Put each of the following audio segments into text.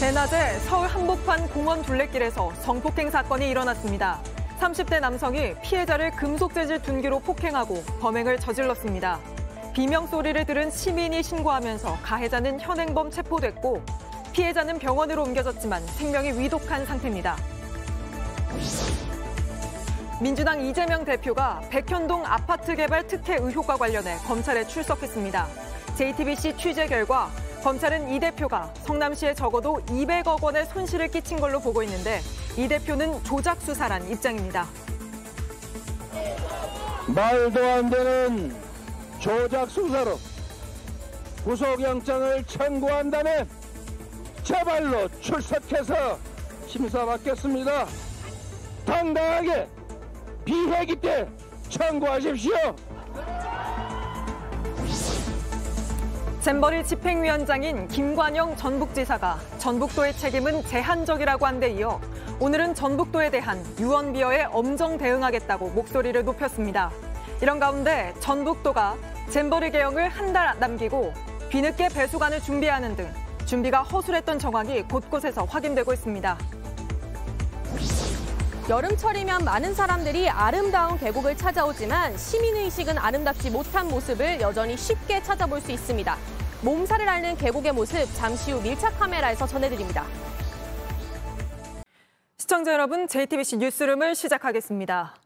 대낮에 서울 한복판 공원 둘레길에서 성폭행 사건이 일어났습니다. 30대 남성이 피해자를 금속 재질 둔기로 폭행하고 범행을 저질렀습니다. 비명 소리를 들은 시민이 신고하면서 가해자는 현행범 체포됐고 피해자는 병원으로 옮겨졌지만 생명이 위독한 상태입니다. 민주당 이재명 대표가 백현동 아파트 개발 특혜 의혹과 관련해 검찰에 출석했습니다. JTBC 취재 결과 검찰은 이 대표가 성남시에 적어도 200억 원의 손실을 끼친 걸로 보고 있는데 이 대표는 조작 수사란 입장입니다. 말도 안 되는 조작 수사로 구속영장을 청구한 다면 제발로 출석해서 심사 받겠습니다. 당당하게 비회기 때 청구하십시오. 잼버리 집행위원장인 김관영 전북지사가 전북도의 책임은 제한적이라고 한 데 이어 오늘은 전북도에 대한 유언비어에 엄정 대응하겠다고 목소리를 높였습니다. 이런 가운데 전북도가 잼버리 개영을 한 달 남기고 뒤늦게 배수관을 준비하는 등 준비가 허술했던 정황이 곳곳에서 확인되고 있습니다. 여름철이면 많은 사람들이 아름다운 계곡을 찾아오지만 시민의식은 아름답지 못한 모습을 여전히 쉽게 찾아볼 수 있습니다. 몸살을 앓는 계곡의 모습 잠시 후 밀착 카메라에서 전해드립니다. 시청자 여러분, JTBC 뉴스룸을 시작하겠습니다.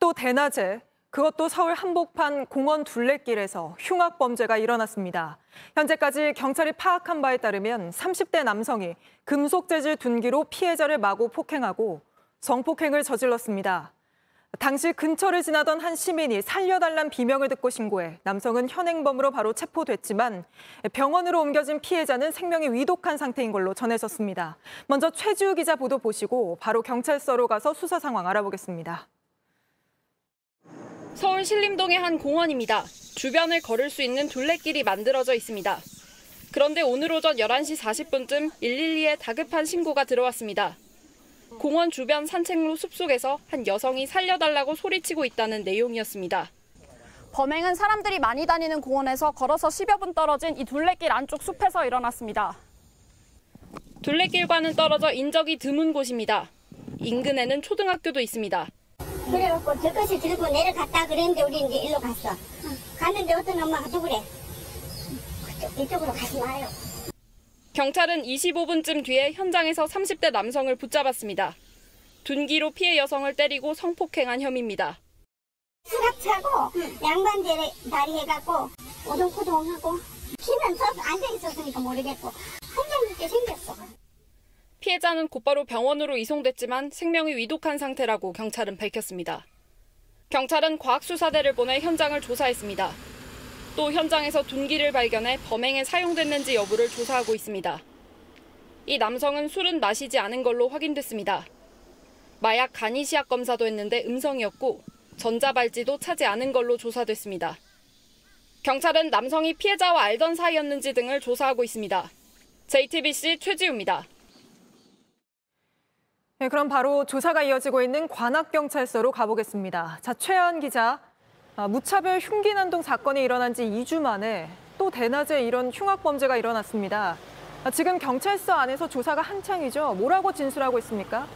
또 대낮에 그것도 서울 한복판 공원 둘레길에서 흉악 범죄가 일어났습니다. 현재까지 경찰이 파악한 바에 따르면 30대 남성이 금속 재질 둔기로 피해자를 마구 폭행하고 성폭행을 저질렀습니다. 당시 근처를 지나던 한 시민이 살려달란 비명을 듣고 신고해 남성은 현행범으로 바로 체포됐지만 병원으로 옮겨진 피해자는 생명이 위독한 상태인 걸로 전해졌습니다. 먼저 최지우 기자 보도 보시고 바로 경찰서로 가서 수사 상황 알아보겠습니다. 서울 신림동의 한 공원입니다. 주변을 걸을 수 있는 둘레길이 만들어져 있습니다. 그런데 오늘 오전 11시 40분쯤 112에 다급한 신고가 들어왔습니다. 공원 주변 산책로 숲속에서 한 여성이 살려달라고 소리치고 있다는 내용이었습니다. 범행은 사람들이 많이 다니는 공원에서 걸어서 10여 분 떨어진 이 둘레길 안쪽 숲에서 일어났습니다. 둘레길과는 떨어져 인적이 드문 곳입니다. 인근에는 초등학교도 있습니다. 그래갖고 저것을 들고 내려갔다 그랬는데 우리 이제 일로 갔어. 갔는데 어떤 엄마가 누구래? 그쪽, 이쪽으로 가지 마요. 경찰은 25분쯤 뒤에 현장에서 30대 남성을 붙잡았습니다. 둔기로 피해 여성을 때리고 성폭행한 혐의입니다. 수갑 차고 양반 다리 해갖고 오동코동하고 서서 앉아있었으니까 모르겠고 한장 늦게 생겼어. 피해자는 곧바로 병원으로 이송됐지만 생명이 위독한 상태라고 경찰은 밝혔습니다. 경찰은 과학수사대를 보내 현장을 조사했습니다. 또 현장에서 둔기를 발견해 범행에 사용됐는지 여부를 조사하고 있습니다. 이 남성은 술은 마시지 않은 걸로 확인됐습니다. 마약 간이 시약 검사도 했는데 음성이었고 전자발찌도 차지 않은 걸로 조사됐습니다. 경찰은 남성이 피해자와 알던 사이였는지 등을 조사하고 있습니다. JTBC 최지우입니다. 네, 그럼 바로 조사가 이어지고 있는 관악경찰서로 가보겠습니다. 자, 최현 기자. 아, 무차별 흉기 난동 사건이 일어난 지 2주 만에 또 대낮에 이런 흉악 범죄가 일어났습니다. 아, 지금 경찰서 안에서 조사가 한창이죠. 뭐라고 진술하고 있습니까?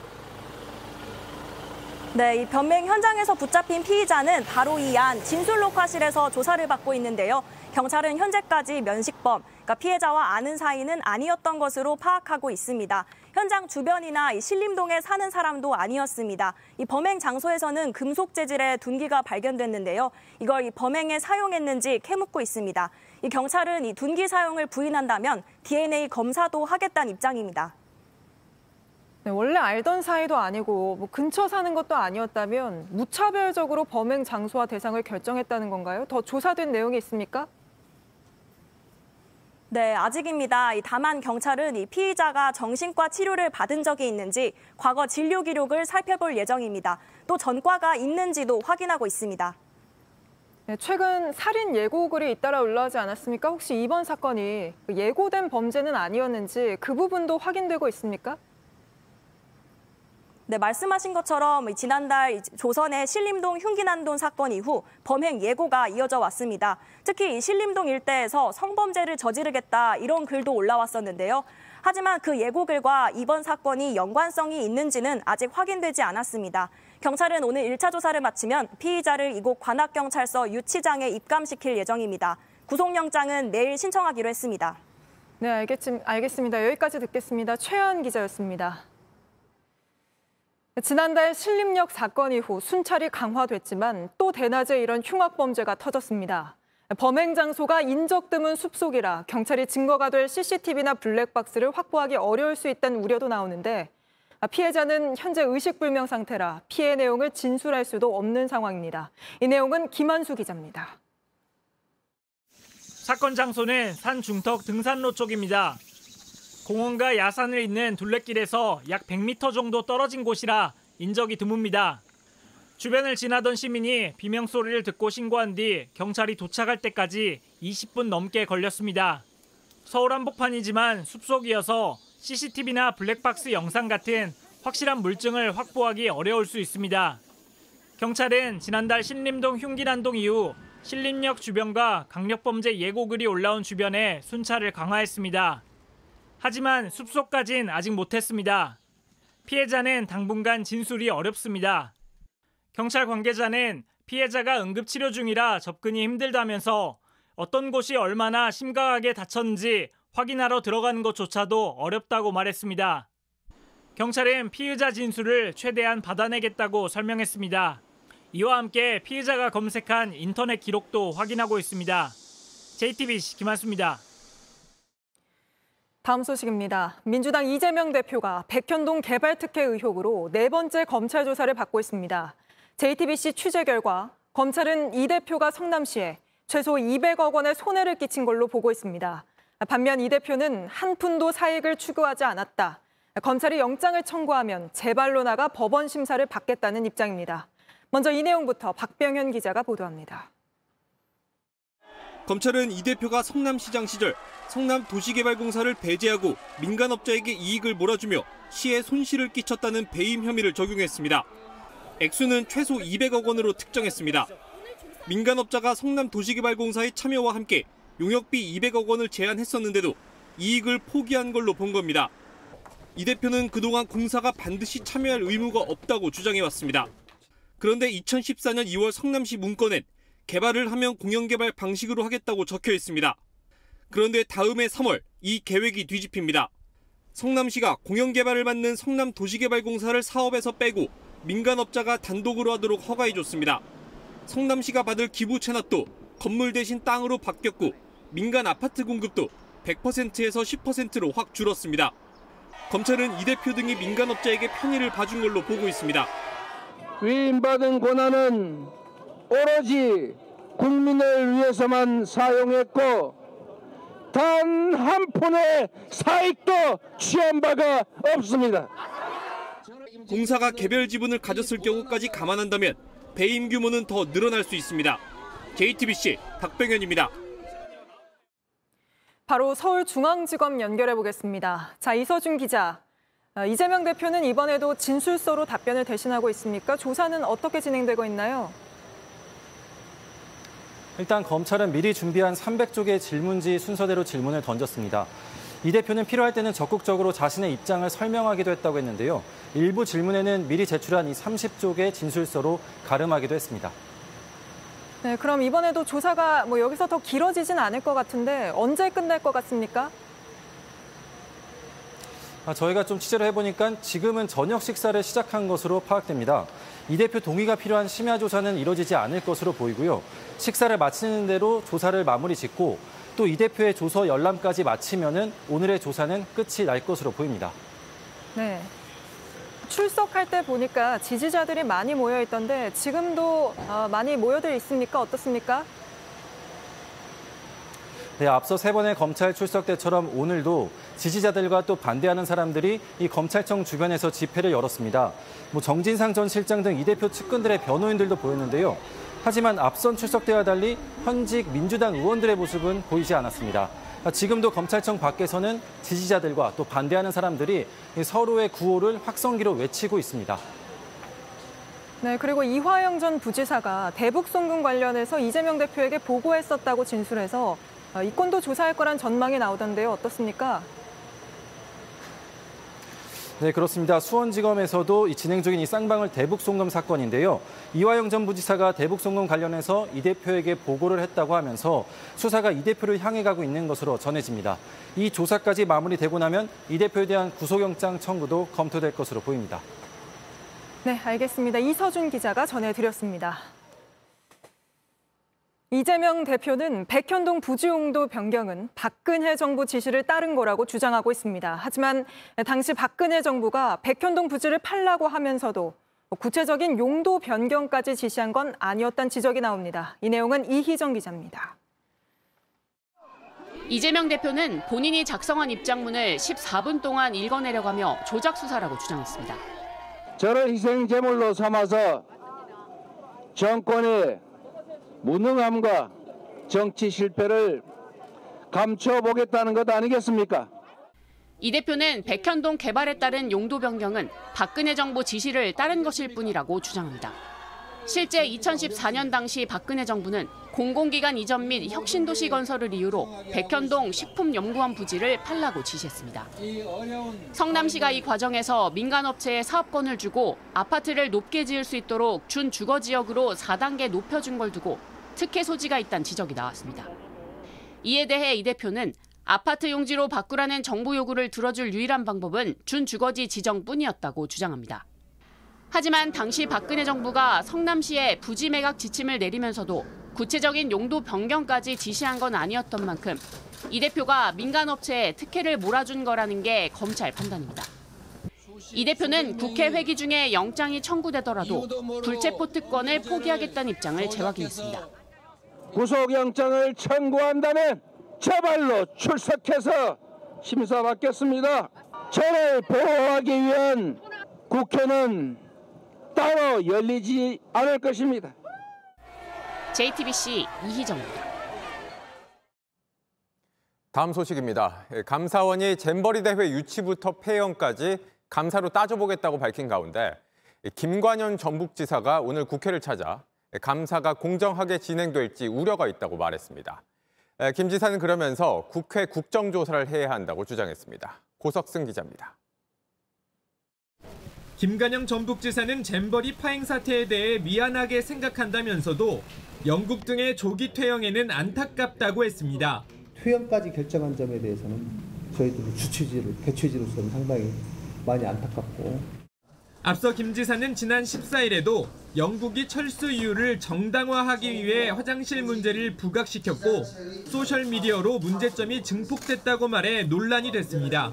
네, 이 변명 현장에서 붙잡힌 피의자는 바로 이 안 진술 녹화실에서 조사를 받고 있는데요. 경찰은 현재까지 면식범, 그러니까 피해자와 아는 사이는 아니었던 것으로 파악하고 있습니다. 현장 주변이나 이 신림동에 사는 사람도 아니었습니다. 이 범행 장소에서는 금속 재질의 둔기가 발견됐는데요. 이걸 이 범행에 사용했는지 캐묻고 있습니다. 이 경찰은 이 둔기 사용을 부인한다면 DNA 검사도 하겠다는 입장입니다. 네, 원래 알던 사이도 아니고 뭐 근처 사는 것도 아니었다면 무차별적으로 범행 장소와 대상을 결정했다는 건가요? 더 조사된 내용이 있습니까? 네, 아직입니다. 다만 경찰은 이 피의자가 정신과 치료를 받은 적이 있는지 과거 진료 기록을 살펴볼 예정입니다. 또 전과가 있는지도 확인하고 있습니다. 네, 최근 살인 예고글이 잇따라 올라오지 않았습니까? 혹시 이번 사건이 예고된 범죄는 아니었는지 그 부분도 확인되고 있습니까? 네, 말씀하신 것처럼 지난달 조선의 신림동 흉기난동 사건 이후 범행 예고가 이어져 왔습니다. 특히 이 신림동 일대에서 성범죄를 저지르겠다 이런 글도 올라왔었는데요. 하지만 그 예고글과 이번 사건이 연관성이 있는지는 아직 확인되지 않았습니다. 경찰은 오늘 1차 조사를 마치면 피의자를 이곳 관악경찰서 유치장에 입감시킬 예정입니다. 구속영장은 내일 신청하기로 했습니다. 네, 알겠습니다. 여기까지 듣겠습니다. 최현 기자였습니다. 지난달 신림역 사건 이후 순찰이 강화됐지만 또 대낮에 이런 흉악 범죄가 터졌습니다. 범행 장소가 인적 드문 숲속이라 경찰이 증거가 될 CCTV나 블랙박스를 확보하기 어려울 수 있다는 우려도 나오는데 피해자는 현재 의식불명 상태라 피해 내용을 진술할 수도 없는 상황입니다. 이 내용은 김한수 기자입니다. 사건 장소는 산 중턱 등산로 쪽입니다. 공원과 야산을 잇는 둘레길에서 약 100m 정도 떨어진 곳이라 인적이 드뭅니다. 주변을 지나던 시민이 비명 소리를 듣고 신고한 뒤 경찰이 도착할 때까지 20분 넘게 걸렸습니다. 서울 한복판이지만 숲속이어서 CCTV나 블랙박스 영상 같은 확실한 물증을 확보하기 어려울 수 있습니다. 경찰은 지난달 신림동 흉기난동 이후 신림역 주변과 강력범죄 예고글이 올라온 주변에 순찰을 강화했습니다. 하지만 숲속까진 아직 못했습니다. 피해자는 당분간 진술이 어렵습니다. 경찰 관계자는 피해자가 응급치료 중이라 접근이 힘들다면서 어떤 곳이 얼마나 심각하게 다쳤는지 확인하러 들어가는 것조차도 어렵다고 말했습니다. 경찰은 피의자 진술을 최대한 받아내겠다고 설명했습니다. 이와 함께 피해자가 검색한 인터넷 기록도 확인하고 있습니다. JTBC 김한수입니다. 다음 소식입니다. 민주당 이재명 대표가 백현동 개발 특혜 의혹으로 네 번째 검찰 조사를 받고 있습니다. JTBC 취재 결과 검찰은 이 대표가 성남시에 최소 200억 원의 손해를 끼친 걸로 보고 있습니다. 반면 이 대표는 한 푼도 사익을 추구하지 않았다. 검찰이 영장을 청구하면 재발로 나가 법원 심사를 받겠다는 입장입니다. 먼저 이 내용부터 박병현 기자가 보도합니다. 검찰은 이 대표가 성남시장 시절 성남 도시개발공사를 배제하고 민간업자에게 이익을 몰아주며 시에 손실을 끼쳤다는 배임 혐의를 적용했습니다. 액수는 최소 200억 원으로 특정했습니다. 민간업자가 성남 도시개발공사의 참여와 함께 용역비 200억 원을 제안했었는데도 이익을 포기한 걸로 본 겁니다. 이 대표는 그동안 공사가 반드시 참여할 의무가 없다고 주장해왔습니다. 그런데 2014년 2월 성남시 문건엔 개발을 하면 공영개발 방식으로 하겠다고 적혀 있습니다. 그런데 다음해 3월 이 계획이 뒤집힙니다. 성남시가 공영개발을 맡는 성남도시개발공사를 사업에서 빼고 민간업자가 단독으로 하도록 허가해줬습니다. 성남시가 받을 기부 체납도 건물 대신 땅으로 바뀌었고 민간 아파트 공급도 100%에서 10%로 확 줄었습니다. 검찰은 이 대표 등이 민간업자에게 편의를 봐준 걸로 보고 있습니다. 위임받은 권한은 오로지 국민을 위해서만 사용했고 단 한 푼의 사익도 취한 바가 없습니다. 공사가 개별 지분을 가졌을 경우까지 감안한다면 배임 규모는 더 늘어날 수 있습니다. JTBC 박병현입니다. 바로 서울중앙지검 연결해 보겠습니다. 자, 이서준 기자. 아, 이재명 대표는 이번에도 진술서로 답변을 대신하고 있습니까? 조사는 어떻게 진행되고 있나요? 일단 검찰은 미리 준비한 300쪽의 질문지 순서대로 질문을 던졌습니다. 이 대표는 필요할 때는 적극적으로 자신의 입장을 설명하기도 했다고 했는데요. 일부 질문에는 미리 제출한 이 30쪽의 진술서로 가름하기도 했습니다. 네, 그럼 이번에도 조사가 뭐 여기서 더 길어지진 않을 것 같은데 언제 끝날 것 같습니까? 아, 저희가 좀 취재를 해보니까 지금은 저녁 식사를 시작한 것으로 파악됩니다. 이 대표 동의가 필요한 심야 조사는 이뤄지지 않을 것으로 보이고요. 식사를 마치는 대로 조사를 마무리 짓고 또 이 대표의 조서 열람까지 마치면은 오늘의 조사는 끝이 날 것으로 보입니다. 네. 출석할 때 보니까 지지자들이 많이 모여 있던데 지금도 어, 많이 모여들 있습니까? 어떻습니까? 네, 앞서 세 번의 검찰 출석 때처럼 오늘도 지지자들과 또 반대하는 사람들이 이 검찰청 주변에서 집회를 열었습니다. 뭐 정진상 전 실장 등 이 대표 측근들의 변호인들도 보였는데요. 하지만 앞선 출석 때와 달리 현직 민주당 의원들의 모습은 보이지 않았습니다. 지금도 검찰청 밖에서는 지지자들과 또 반대하는 사람들이 서로의 구호를 확성기로 외치고 있습니다. 네, 그리고 이화영 전 부지사가 대북 송금 관련해서 이재명 대표에게 보고했었다고 진술해서 어, 이 건도 조사할 거란 전망이 나오던데요. 어떻습니까? 네, 그렇습니다. 수원지검에서도 이 진행 중인 이 쌍방울 대북 송금 사건인데요. 이화영 전 부지사가 대북 송금 관련해서 이 대표에게 보고를 했다고 하면서 수사가 이 대표를 향해 가고 있는 것으로 전해집니다. 이 조사까지 마무리되고 나면 이 대표에 대한 구속영장 청구도 검토될 것으로 보입니다. 네, 알겠습니다. 이서준 기자가 전해드렸습니다. 이재명 대표는 백현동 부지 용도 변경은 박근혜 정부 지시를 따른 거라고 주장하고 있습니다. 하지만 당시 박근혜 정부가 백현동 부지를 팔라고 하면서도 구체적인 용도 변경까지 지시한 건 아니었다는 지적이 나옵니다. 이 내용은 이희정 기자입니다. 이재명 대표는 본인이 작성한 입장문을 14분 동안 읽어내려가며 조작 수사라고 주장했습니다. 저를 희생 제물로 삼아서 정권의 무능함과 정치 실패를 감춰보겠다는 것 아니겠습니까? 이 대표는 백현동 개발에 따른 용도 변경은 박근혜 정부 지시를 따른 것일 뿐이라고 주장합니다. 실제 2014년 당시 박근혜 정부는 공공기관 이전 및 혁신도시 건설을 이유로 백현동 식품연구원 부지를 팔라고 지시했습니다. 성남시가 이 과정에서 민간업체에 사업권을 주고 아파트를 높게 지을 수 있도록 준 주거지역으로 4단계 높여준 걸 두고 특혜 소지가 있다는 지적이 나왔습니다. 이에 대해 이 대표는 아파트 용지로 바꾸라는 정부 요구를 들어줄 유일한 방법은 준 주거지 지정뿐이었다고 주장합니다. 하지만 당시 박근혜 정부가 성남시에 부지 매각 지침을 내리면서도 구체적인 용도 변경까지 지시한 건 아니었던 만큼 이 대표가 민간업체에 특혜를 몰아준 거라는 게 검찰 판단입니다. 이 대표는 국회 회기 중에 영장이 청구되더라도 불체포 특권을 포기하겠다는 입장을 재확인했습니다. 구속영장을 청구한다면 제발로 출석해서 심사받겠습니다. 저를 보호하기 위한 국회는 따로 열리지 않을 것입니다. JTBC 이희정입니다. 다음 소식입니다. 예, 감사원이 잼버리 대회 유치부터 폐영까지 감사로 따져보겠다고 밝힌 가운데 김관현 전북지사가 오늘 국회를 찾아 감사가 공정하게 진행될지 우려가 있다고 말했습니다. 김 지사는 그러면서 국회 국정조사를 해야 한다고 주장했습니다. 고석승 기자입니다. 김관영 전북지사는 잼버리 파행 사태에 대해 미안하게 생각한다면서도 영국 등의 조기 퇴영에는 안타깝다고 했습니다. 퇴영까지 결정한 점에 대해서는 저희들 주최지를 개최지로서는 상당히 많이 안타깝고 앞서 김 지사는 지난 14일에도 영국이 철수 이유를 정당화하기 위해 화장실 문제를 부각시켰고 소셜미디어로 문제점이 증폭됐다고 말해 논란이 됐습니다.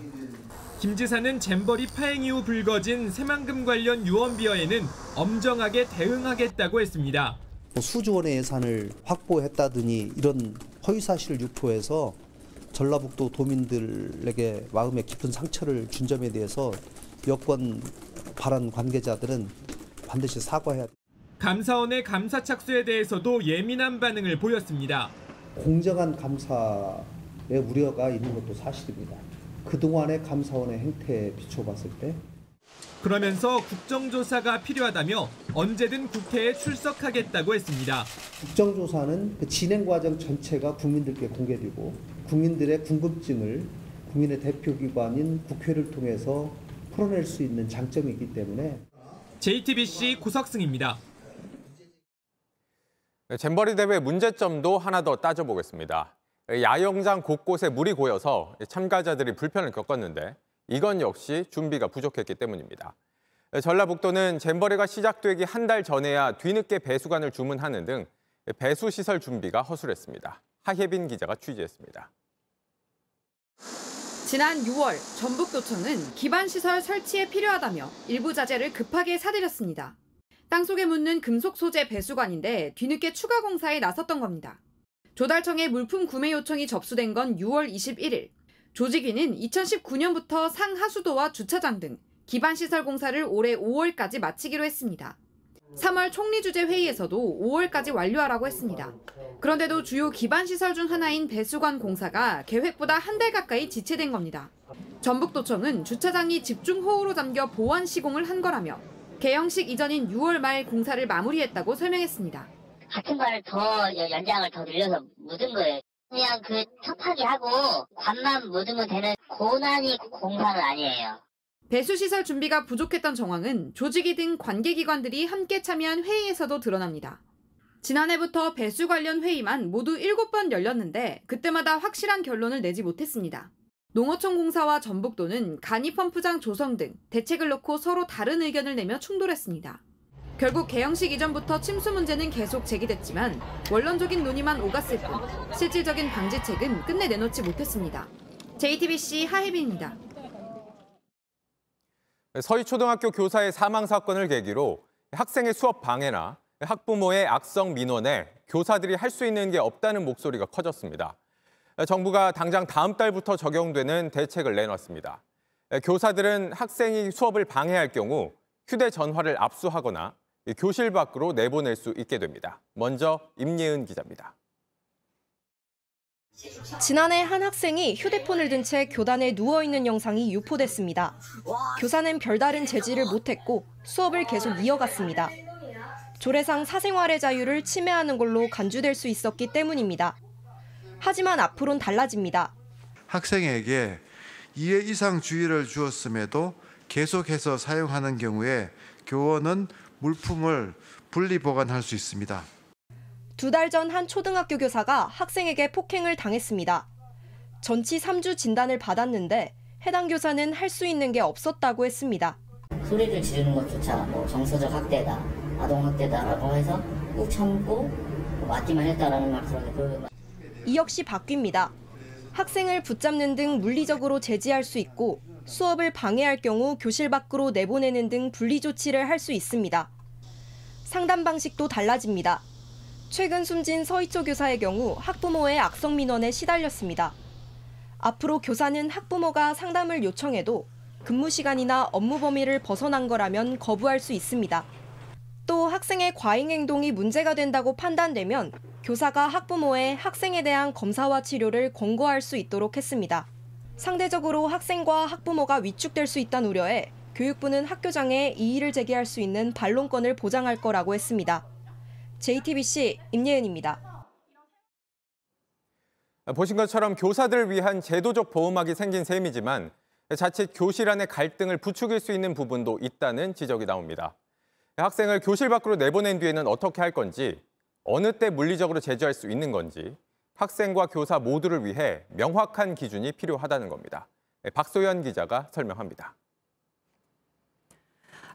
김 지사는 잼버리 파행 이후 불거진 새만금 관련 유언비어에는 엄정하게 대응하겠다고 했습니다. 수조 원의 예산을 확보했다더니 이런 허위사실을 유포해서 전라북도 도민들에게 마음에 깊은 상처를 준 점에 대해서 여권 발언 관계자들은 반드시 사과해야 감사원의 감사 착수에 대해서도 예민한 반응을 보였습니다. 공정한 감사의 우려가 있는 것도 사실입니다. 그동안의 감사원의 행태에 비춰봤을 때 그러면서 국정조사가 필요하다며 언제든 국회에 출석하겠다고 했습니다. 국정조사는 그 진행 과정 전체가 국민들께 공개되고 국민들의 궁금증을 국민의 대표기관인 국회를 통해서 풀어낼 수 있는 장점이 있기 때문에 JTBC 고석승입니다. 네, 잼버리 대회 문제점도 하나 더 따져보겠습니다. 야영장 곳곳에 물이 고여서 참가자들이 불편을 겪었는데 이건 역시 준비가 부족했기 때문입니다. 전라북도는 잼버리가 시작되기 한 달 전에야 뒤늦게 배수관을 주문하는 등 배수 시설 준비가 허술했습니다. 하혜빈 기자가 취재했습니다. 지난 6월 전북도청은 기반시설 설치에 필요하다며 일부 자재를 급하게 사들였습니다. 땅속에 묻는 금속 소재 배수관인데 뒤늦게 추가 공사에 나섰던 겁니다. 조달청에 물품 구매 요청이 접수된 건 6월 21일. 조직위는 2019년부터 상하수도와 주차장 등 기반시설 공사를 올해 5월까지 마치기로 했습니다. 3월 총리 주재 회의에서도 5월까지 완료하라고 했습니다. 그런데도 주요 기반 시설 중 하나인 배수관 공사가 계획보다 한 달 가까이 지체된 겁니다. 전북도청은 주차장이 집중 호우로 잠겨 보완 시공을 한 거라며 개형식 이전인 6월 말 공사를 마무리했다고 설명했습니다. 같은 발을 더 연장을 더 늘려서 묻은 거예요. 그냥 그 척하기 하고 관만 묻으면 되는 고난이 공사는 아니에요. 배수시설 준비가 부족했던 정황은 조직이 등 관계기관들이 함께 참여한 회의에서도 드러납니다. 지난해부터 배수 관련 회의만 모두 7번 열렸는데 그때마다 확실한 결론을 내지 못했습니다. 농어촌 공사와 전북도는 간이 펌프장 조성 등 대책을 놓고 서로 다른 의견을 내며 충돌했습니다. 결국 개형식 이전부터 침수 문제는 계속 제기됐지만 원론적인 논의만 오갔을 뿐 실질적인 방지책은 끝내 내놓지 못했습니다. JTBC 하혜빈입니다. 서희초등학교 교사의 사망 사건을 계기로 학생의 수업 방해나 학부모의 악성 민원에 교사들이 할 수 있는 게 없다는 목소리가 커졌습니다. 정부가 당장 다음 달부터 적용되는 대책을 내놨습니다. 교사들은 학생이 수업을 방해할 경우 휴대전화를 압수하거나 교실 밖으로 내보낼 수 있게 됩니다. 먼저 임예은 기자입니다. 지난해 한 학생이 휴대폰을 든 채 교단에 누워 있는 영상이 유포됐습니다. 교사는 별다른 제지를 못했고 수업을 계속 이어갔습니다. 조례상 사생활의 자유를 침해하는 걸로 간주될 수 있었기 때문입니다. 하지만 앞으론 달라집니다. 학생에게 2회 이상 주의를 주었음에도 계속해서 사용하는 경우에 교원은 물품을 분리 보관할 수 있습니다. 두 달 전 한 초등학교 교사가 학생에게 폭행을 당했습니다. 전치 3주 진단을 받았는데 해당 교사는 할 수 있는 게 없었다고 했습니다. 소리를 지르는 것조차 뭐 정서적 학대다, 아동 학대다라고 해서 꾹 참고 맞기만 했다라는 말 들었는데 그이 역시 바뀝니다. 학생을 붙잡는 등 물리적으로 제지할 수 있고 수업을 방해할 경우 교실 밖으로 내보내는 등 분리 조치를 할 수 있습니다. 상담 방식도 달라집니다. 최근 숨진 서희초 교사의 경우 학부모의 악성 민원에 시달렸습니다. 앞으로 교사는 학부모가 상담을 요청해도 근무 시간이나 업무 범위를 벗어난 거라면 거부할 수 있습니다. 또 학생의 과잉 행동이 문제가 된다고 판단되면 교사가 학부모에 학생에 대한 검사와 치료를 권고할 수 있도록 했습니다. 상대적으로 학생과 학부모가 위축될 수 있다는 우려에 교육부는 학교장에 이의를 제기할 수 있는 반론권을 보장할 거라고 했습니다. JTBC 임예은입니다. 보신 것처럼 교사들을 위한 제도적 보호막이 생긴 셈이지만 자칫 교실 안의 갈등을 부추길 수 있는 부분도 있다는 지적이 나옵니다. 학생을 교실 밖으로 내보낸 뒤에는 어떻게 할 건지, 어느 때 물리적으로 제재할 수 있는 건지 학생과 교사 모두를 위해 명확한 기준이 필요하다는 겁니다. 박소연 기자가 설명합니다.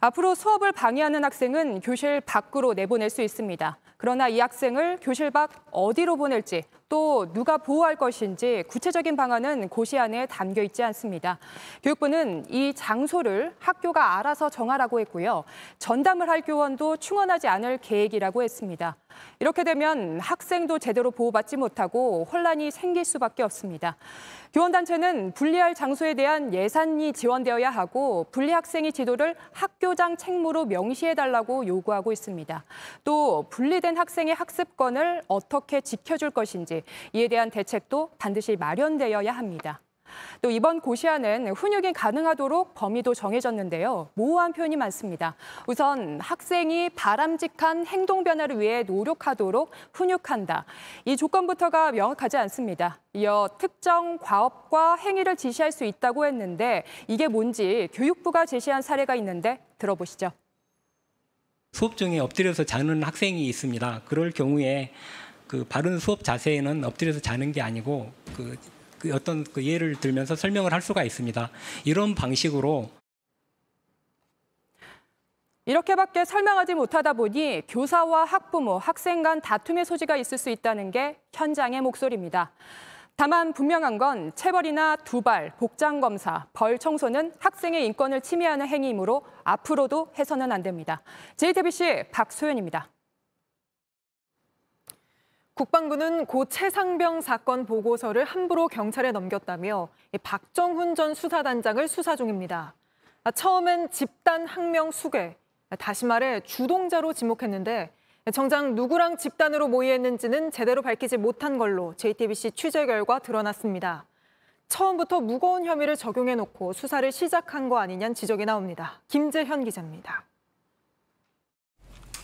앞으로 수업을 방해하는 학생은 교실 밖으로 내보낼 수 있습니다. 그러나 이 학생을 교실 밖 어디로 보낼지 또 누가 보호할 것인지 구체적인 방안은 고시 안에 담겨 있지 않습니다. 교육부는 이 장소를 학교가 알아서 정하라고 했고요. 전담을 할 교원도 충원하지 않을 계획이라고 했습니다. 이렇게 되면 학생도 제대로 보호받지 못하고 혼란이 생길 수밖에 없습니다. 교원단체는 분리할 장소에 대한 예산이 지원되어야 하고 분리 학생의 지도를 학교장 책무로 명시해달라고 요구하고 있습니다. 또 분리된 학생의 학습권을 어떻게 지켜줄 것인지 이에 대한 대책도 반드시 마련되어야 합니다. 또 이번 고시안은 훈육이 가능하도록 범위도 정해졌는데요. 모호한 표현이 많습니다. 우선 학생이 바람직한 행동 변화를 위해 노력하도록 훈육한다. 이 조건부터가 명확하지 않습니다. 이어 특정 과업과 행위를 지시할 수 있다고 했는데 이게 뭔지 교육부가 제시한 사례가 있는데 들어보시죠. 수업 중에 엎드려서 자는 학생이 있습니다. 그럴 경우에 그 바른 수업 자세에는 엎드려서 자는 게 아니고 그, 그 어떤 그 예를 들면서 설명을 할 수가 있습니다. 이런 방식으로 이렇게밖에 설명하지 못하다 보니 교사와 학부모, 학생 간 다툼의 소지가 있을 수 있다는 게 현장의 목소리입니다. 다만 분명한 건 체벌이나 두발, 복장 검사, 벌 청소는 학생의 인권을 침해하는 행위이므로 앞으로도 해서는 안 됩니다. JTBC 박소연입니다. 국방부는 고 최상병 사건 보고서를 함부로 경찰에 넘겼다며 박정훈 전 수사단장을 수사 중입니다. 처음엔 집단 항명 수괴, 다시 말해 주동자로 지목했는데 정작 누구랑 집단으로 모의했는지는 제대로 밝히지 못한 걸로 JTBC 취재 결과 드러났습니다. 처음부터 무거운 혐의를 적용해놓고 수사를 시작한 거 아니냐는 지적이 나옵니다. 김재현 기자입니다.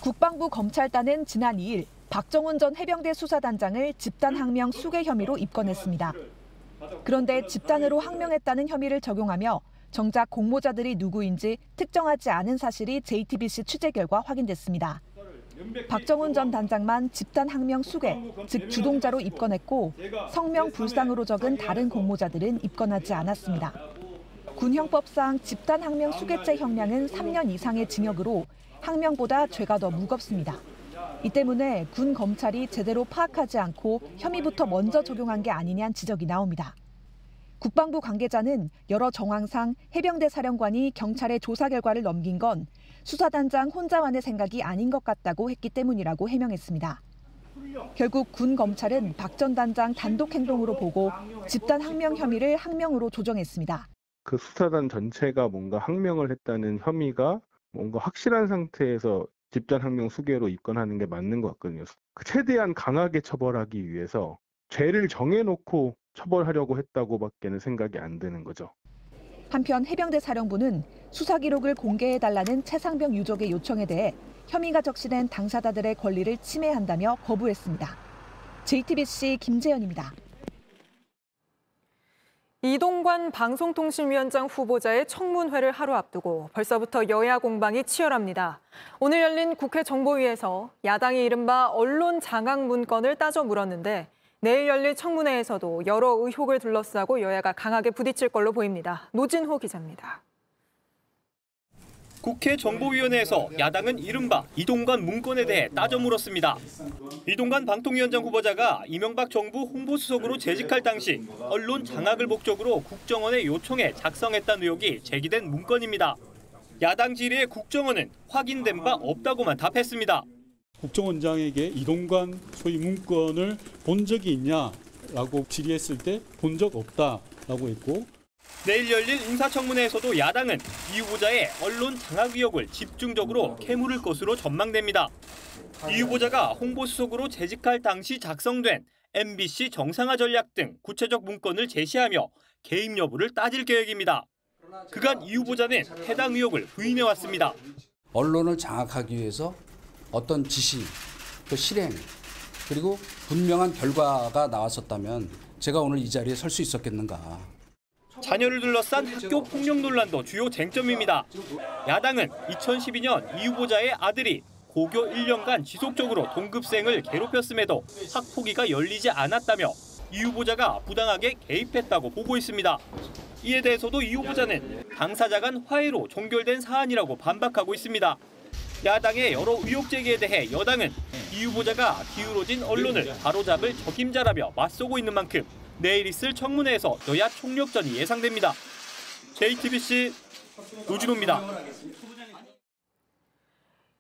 국방부 검찰단은 지난 2일 박정훈 전 해병대 수사단장을 집단 항명 수괴 혐의로 입건했습니다. 그런데 집단으로 항명했다는 혐의를 적용하며 정작 공모자들이 누구인지 특정하지 않은 사실이 JTBC 취재 결과 확인됐습니다. 박정훈 전 단장만 집단 항명 수괴, 즉 주동자로 입건했고 성명 불상으로 적은 다른 공모자들은 입건하지 않았습니다. 군형법상 집단 항명 수괴죄 형량은 3년 이상의 징역으로 항명보다 죄가 더 무겁습니다. 이 때문에 군 검찰이 제대로 파악하지 않고 혐의부터 먼저 적용한 게 아니냐는 지적이 나옵니다. 국방부 관계자는 여러 정황상 해병대 사령관이 경찰에 조사 결과를 넘긴 건 수사단장 혼자만의 생각이 아닌 것 같다고 했기 때문이라고 해명했습니다. 결국 군 검찰은 박 전 단장 단독 행동으로 보고 집단 항명 혐의를 항명으로 조정했습니다. 그 수사단 전체가 뭔가 항명을 했다는 혐의가 뭔가 확실한 상태에서 집단 항명 수괴로 입건하는 게 맞는 것 같거든요. 최대한 강하게 처벌하기 위해서 죄를 정해놓고 처벌하려고 했다고밖에는 생각이 안 드는 거죠. 한편 해병대 사령부는 수사 기록을 공개해달라는 최상병 유족의 요청에 대해 혐의가 적시된 당사자들의 권리를 침해한다며 거부했습니다. JTBC 김재현입니다. 이동관 방송통신위원장 후보자의 청문회를 하루 앞두고 벌써부터 여야 공방이 치열합니다. 오늘 열린 국회 정보위에서 야당이 이른바 언론 장악 문건을 따져 물었는데 내일 열릴 청문회에서도 여러 의혹을 둘러싸고 여야가 강하게 부딪힐 걸로 보입니다. 노진호 기자입니다. 국회 정보위원회에서 야당은 이른바 이동관 문건에 대해 따져 물었습니다. 이동관 방통위원장 후보자가 이명박 정부 홍보수석으로 재직할 당시 언론 장악을 목적으로 국정원의 요청에 작성했다는 의혹이 제기된 문건입니다. 야당 질의에 국정원은 확인된 바 없다고만 답했습니다. 국정원장에게 이동관 소위 문건을 본 적이 있냐라고 질의했을 때 본 적 없다라고 했고 내일 열릴 인사청문회에서도 야당은 이 후보자의 언론 장악 의혹을 집중적으로 캐물을 것으로 전망됩니다. 이 후보자가 홍보수석으로 재직할 당시 작성된 MBC 정상화 전략 등 구체적 문건을 제시하며 개입 여부를 따질 계획입니다. 그간 이 후보자는 해당 의혹을 부인해왔습니다. 언론을 장악하기 위해서 어떤 지시, 그 실행, 그리고 분명한 결과가 나왔었다면 제가 오늘 이 자리에 설 수 있었겠는가. 자녀를 둘러싼 학교 폭력 논란도 주요 쟁점입니다. 야당은 2012년 이 후보자의 아들이 고교 1년간 지속적으로 동급생을 괴롭혔음에도 학폭위가 열리지 않았다며 이 후보자가 부당하게 개입했다고 보고 있습니다. 이에 대해서도 이 후보자는 당사자 간 화해로 종결된 사안이라고 반박하고 있습니다. 야당의 여러 의혹 제기에 대해 여당은 이 후보자가 기울어진 언론을 바로잡을 적임자라며 맞서고 있는 만큼 내일 있을 청문회에서 여야 총력전이 예상됩니다. JTBC 노진호입니다.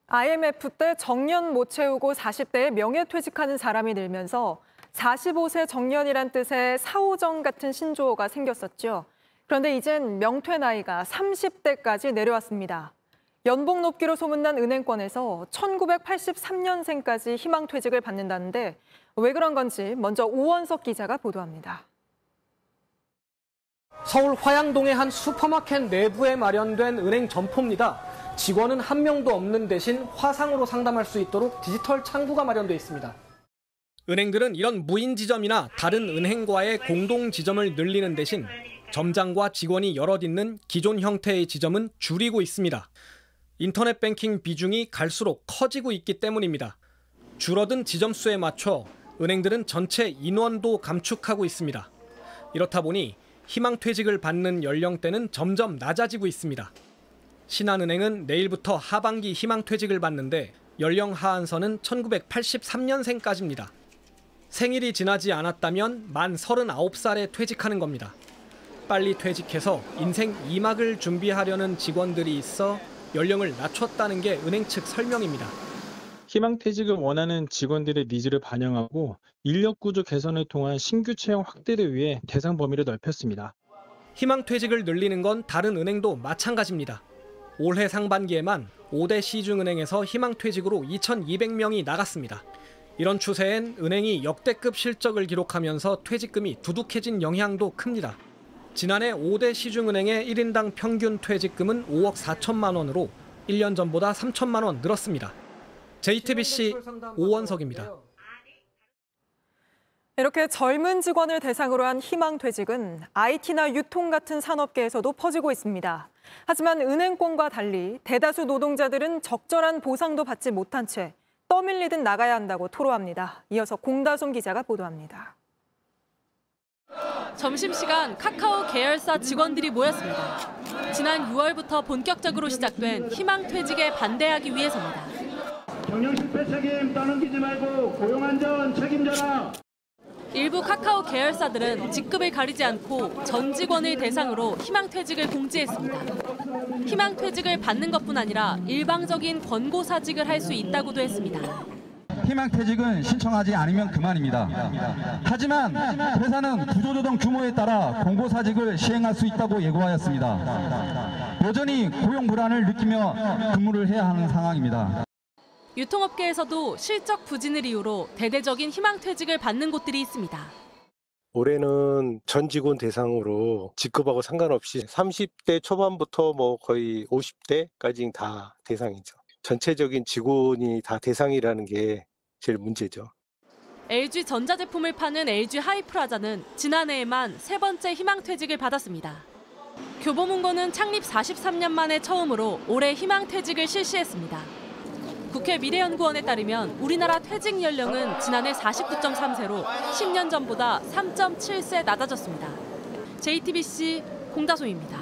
IMF 때 정년 못 채우고 40대에 명예퇴직하는 사람이 늘면서 45세 정년이란 뜻의 사오정 같은 신조어가 생겼었죠. 그런데 이젠 명퇴 나이가 30대까지 내려왔습니다. 연봉 높기로 소문난 은행권에서 1983년생까지 희망퇴직을 받는다는데 왜 그런 건지 먼저 오원석 기자가 보도합니다. 서울 화양동의 한 슈퍼마켓 내부에 마련된 은행 점포입니다. 직원은 한 명도 없는 대신 화상으로 상담할 수 있도록 디지털 창구가 마련되어 있습니다. 은행들은 이런 무인 지점이나 다른 은행과의 공동 지점을 늘리는 대신 점장과 직원이 여럿 있는 기존 형태의 지점은 줄이고 있습니다. 인터넷 뱅킹 비중이 갈수록 커지고 있기 때문입니다. 줄어든 지점 수에 맞춰 은행들은 전체 인원도 감축하고 있습니다. 이렇다 보니 희망퇴직을 받는 연령대는 점점 낮아지고 있습니다. 신한은행은 내일부터 하반기 희망퇴직을 받는데 연령 하한선은 1983년생까지입니다. 생일이 지나지 않았다면 만 39살에 퇴직하는 겁니다. 빨리 퇴직해서 인생 2막을 준비하려는 직원들이 있어 연령을 낮췄다는 게 은행 측 설명입니다. 희망퇴직을 원하는 직원들의 needs를 반영하고 인력 구조 개선을 통한 신규 채용 확대를 위해 대상 범위를 넓혔습니다. 희망퇴직을 늘리는 건 다른 은행도 마찬가지입니다. 올해 상반기에만 5대 시중은행에서 희망퇴직으로 2,200명이 나갔습니다. 이런 추세엔 은행이 역대급 실적을 기록하면서 퇴직금이 두둑해진 영향도 큽니다. 지난해 5대 시중은행의 1인당 평균 퇴직금은 5억 4천만 원으로 1년 전보다 3천만 원 늘었습니다. JTBC 오원석입니다. 이렇게 젊은 직원을 대상으로 한 희망퇴직은 IT나 유통 같은 산업계에서도 퍼지고 있습니다. 하지만 은행권과 달리 대다수 노동자들은 적절한 보상도 받지 못한 채 떠밀리듯 나가야 한다고 토로합니다. 이어서 공다솜 기자가 보도합니다. 점심시간 카카오 계열사 직원들이 모였습니다. 지난 6월부터 본격적으로 시작된 희망퇴직에 반대하기 위해서입니다. 경영 실패 책임 떠넘기지 말고 고용 안전 책임져라. 일부 카카오 계열사들은 직급을 가리지 않고 전 직원을 대상으로 희망퇴직을 공지했습니다. 희망퇴직을 받는 것뿐 아니라 일방적인 권고사직을 할 수 있다고도 했습니다. 희망퇴직은 신청하지 않으면 그만입니다. 하지만 회사는 구조조정 규모에 따라 공고사직을 시행할 수 있다고 예고하였습니다. 여전히 고용 불안을 느끼며 근무를 해야 하는 상황입니다. 유통업계에서도 실적 부진을 이유로 대대적인 희망퇴직을 받는 곳들이 있습니다. 올해는 전 직원 대상으로 직급하고 상관없이 30대 초반부터 뭐 거의 50대까지 다 대상이죠. 전체적인 직원이 다 대상이라는 게 제일 문제죠. LG 전자제품을 파는 LG 하이프라자는 지난해에만 세 번째 희망퇴직을 받았습니다. 교보문고는 창립 43년 만에 처음으로 올해 희망퇴직을 실시했습니다. 국회 미래연구원에 따르면 우리나라 퇴직 연령은 지난해 49.3세로 10년 전보다 3.7세 낮아졌습니다. JTBC 공다솜입니다.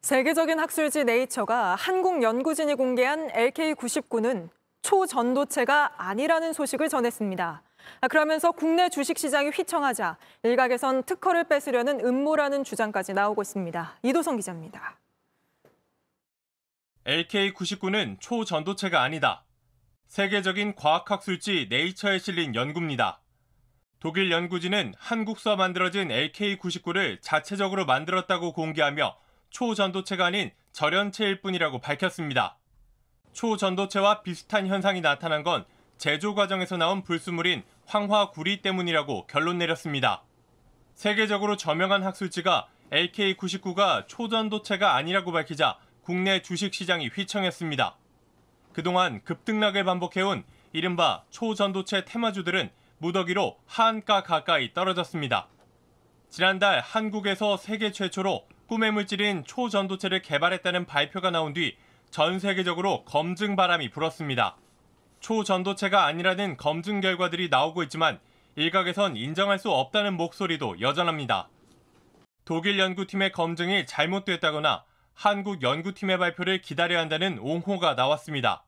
세계적인 학술지 네이처가 한국 연구진이 공개한 LK99는 초전도체가 아니라는 소식을 전했습니다. 그러면서 국내 주식시장이 휘청하자 일각에선 특허를 뺏으려는 음모라는 주장까지 나오고 있습니다. 이도성 기자입니다. LK99는 초전도체가 아니다. 세계적인 과학학술지 네이처에 실린 연구입니다. 독일 연구진은 한국서 만들어진 LK99를 자체적으로 만들었다고 공개하며 초전도체가 아닌 절연체일 뿐이라고 밝혔습니다. 초전도체와 비슷한 현상이 나타난 건 제조 과정에서 나온 불순물인 황화구리 때문이라고 결론 내렸습니다. 세계적으로 저명한 학술지가 LK99가 초전도체가 아니라고 밝히자 국내 주식시장이 휘청했습니다. 그동안 급등락을 반복해온 이른바 초전도체 테마주들은 무더기로 하한가 가까이 떨어졌습니다. 지난달 한국에서 세계 최초로 꿈의 물질인 초전도체를 개발했다는 발표가 나온 뒤 전 세계적으로 검증 바람이 불었습니다. 초전도체가 아니라는 검증 결과들이 나오고 있지만 일각에선 인정할 수 없다는 목소리도 여전합니다. 독일 연구팀의 검증이 잘못됐다거나 한국 연구팀의 발표를 기다려야 한다는 옹호가 나왔습니다.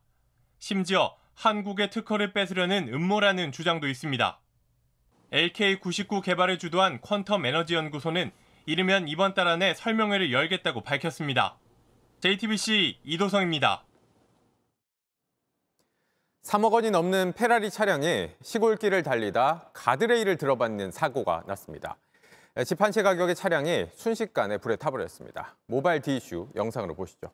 심지어 한국의 특허를 뺏으려는 음모라는 주장도 있습니다. LK99 개발을 주도한 퀀텀 에너지 연구소는 이르면 이번 달 안에 설명회를 열겠다고 밝혔습니다. JTBC 이도성입니다. 3억 원이 넘는 페라리 차량이 시골길을 달리다 가드레일을 들어받는 사고가 났습니다. 집 한 채 가격의 차량이 순식간에 불에 타버렸습니다. 모바일 디이슈 영상으로 보시죠.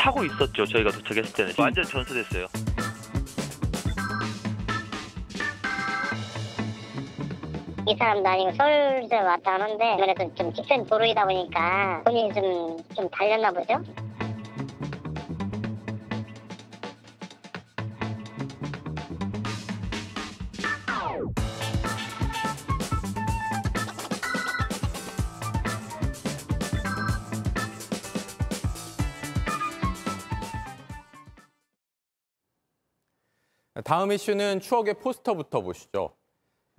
타고 있었죠. 저희가 도착했을 때는 완전 전소됐어요. 이 사람도 아니고 서울에서 왔다 하는데 아무래도 좀 직선 도로이다 보니까 본인이 좀, 좀 달렸나 보죠? 다음 이슈는 추억의 포스터부터 보시죠.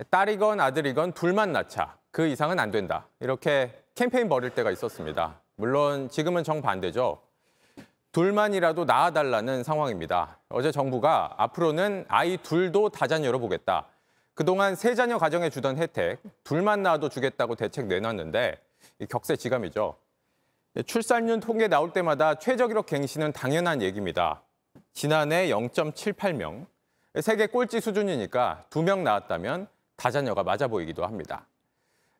딸이건 아들이건 둘만 낳자. 그 이상은 안 된다. 이렇게 캠페인 벌일 때가 있었습니다. 물론 지금은 정반대죠. 둘만이라도 낳아달라는 상황입니다. 어제 정부가 앞으로는 아이 둘도 다자녀로 보겠다. 그동안 세 자녀 가정에 주던 혜택, 둘만 낳아도 주겠다고 대책 내놨는데 격세지감이죠. 출산율 통계 나올 때마다 최저 기록 갱신은 당연한 얘기입니다. 지난해 0.78명, 세계 꼴찌 수준이니까 두명 낳았다면 다자녀가 맞아 보이기도 합니다.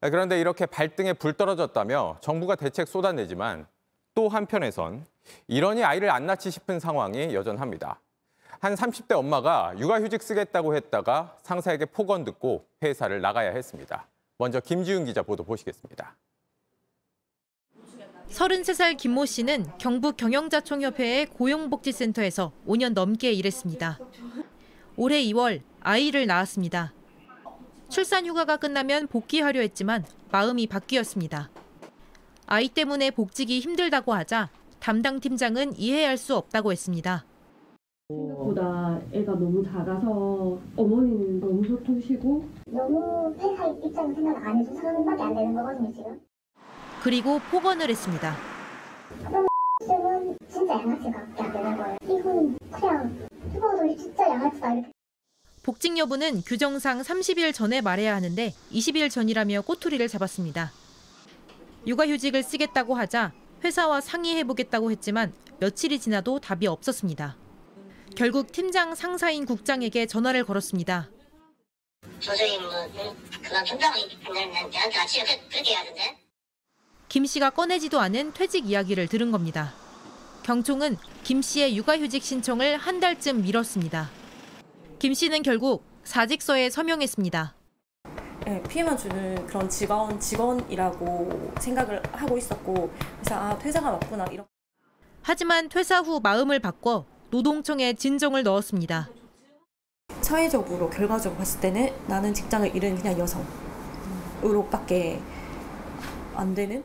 그런데 이렇게 발등에 불 떨어졌다며 정부가 대책 쏟아내지만 또 한편에선 이러니 아이를 안 낳지 싶은 상황이 여전합니다. 한 30대 엄마가 육아휴직 쓰겠다고 했다가 상사에게 폭언 듣고 회사를 나가야 했습니다. 먼저 김지훈 기자 보도 보시겠습니다. 33살 김모 씨는 경북 경영자총협회의 고용복지센터에서 5년 넘게 일했습니다. 올해 2월 아이를 낳았습니다. 출산 휴가가 끝나면 복귀하려 했지만 마음이 바뀌었습니다. 아이 때문에 복직이 힘들다고 하자 담당 팀장은 이해할 수 없다고 했습니다. 생각보다 애가 너무 작아서 어머니는 너무 소통시고 너무 회사 입장 생각 안 해서 사람밖에 안 되는 거거든요 지금. 그리고 폭언을 했습니다. 그럼 은 진짜 양아치가 안 되는 거예요. 이건 그냥 죽어도 진짜 양아치다 이렇게. 복직 여부는 규정상 30일 전에 말해야 하는데 20일 전이라며 꼬투리를 잡았습니다. 육아휴직을 쓰겠다고 하자 회사와 상의해보겠다고 했지만 며칠이 지나도 답이 없었습니다. 결국 팀장 상사인 국장에게 전화를 걸었습니다. 김 씨가 꺼내지도 않은 퇴직 이야기를 들은 겁니다. 경총은 김 씨의 육아휴직 신청을 한 달쯤 미뤘습니다. 김 씨는 결국 사직서에 서명했습니다. 네, 피해만 주는 그런 직원 직원이라고 생각을 하고 있었고 그래서 아 퇴사가 맞구나 이렇게. 하지만 퇴사 후 마음을 바꿔 노동청에 진정을 넣었습니다. 사회적으로 결과적으로 봤을 때는 나는 직장을 잃은 그냥 여성으로밖에 안 되는.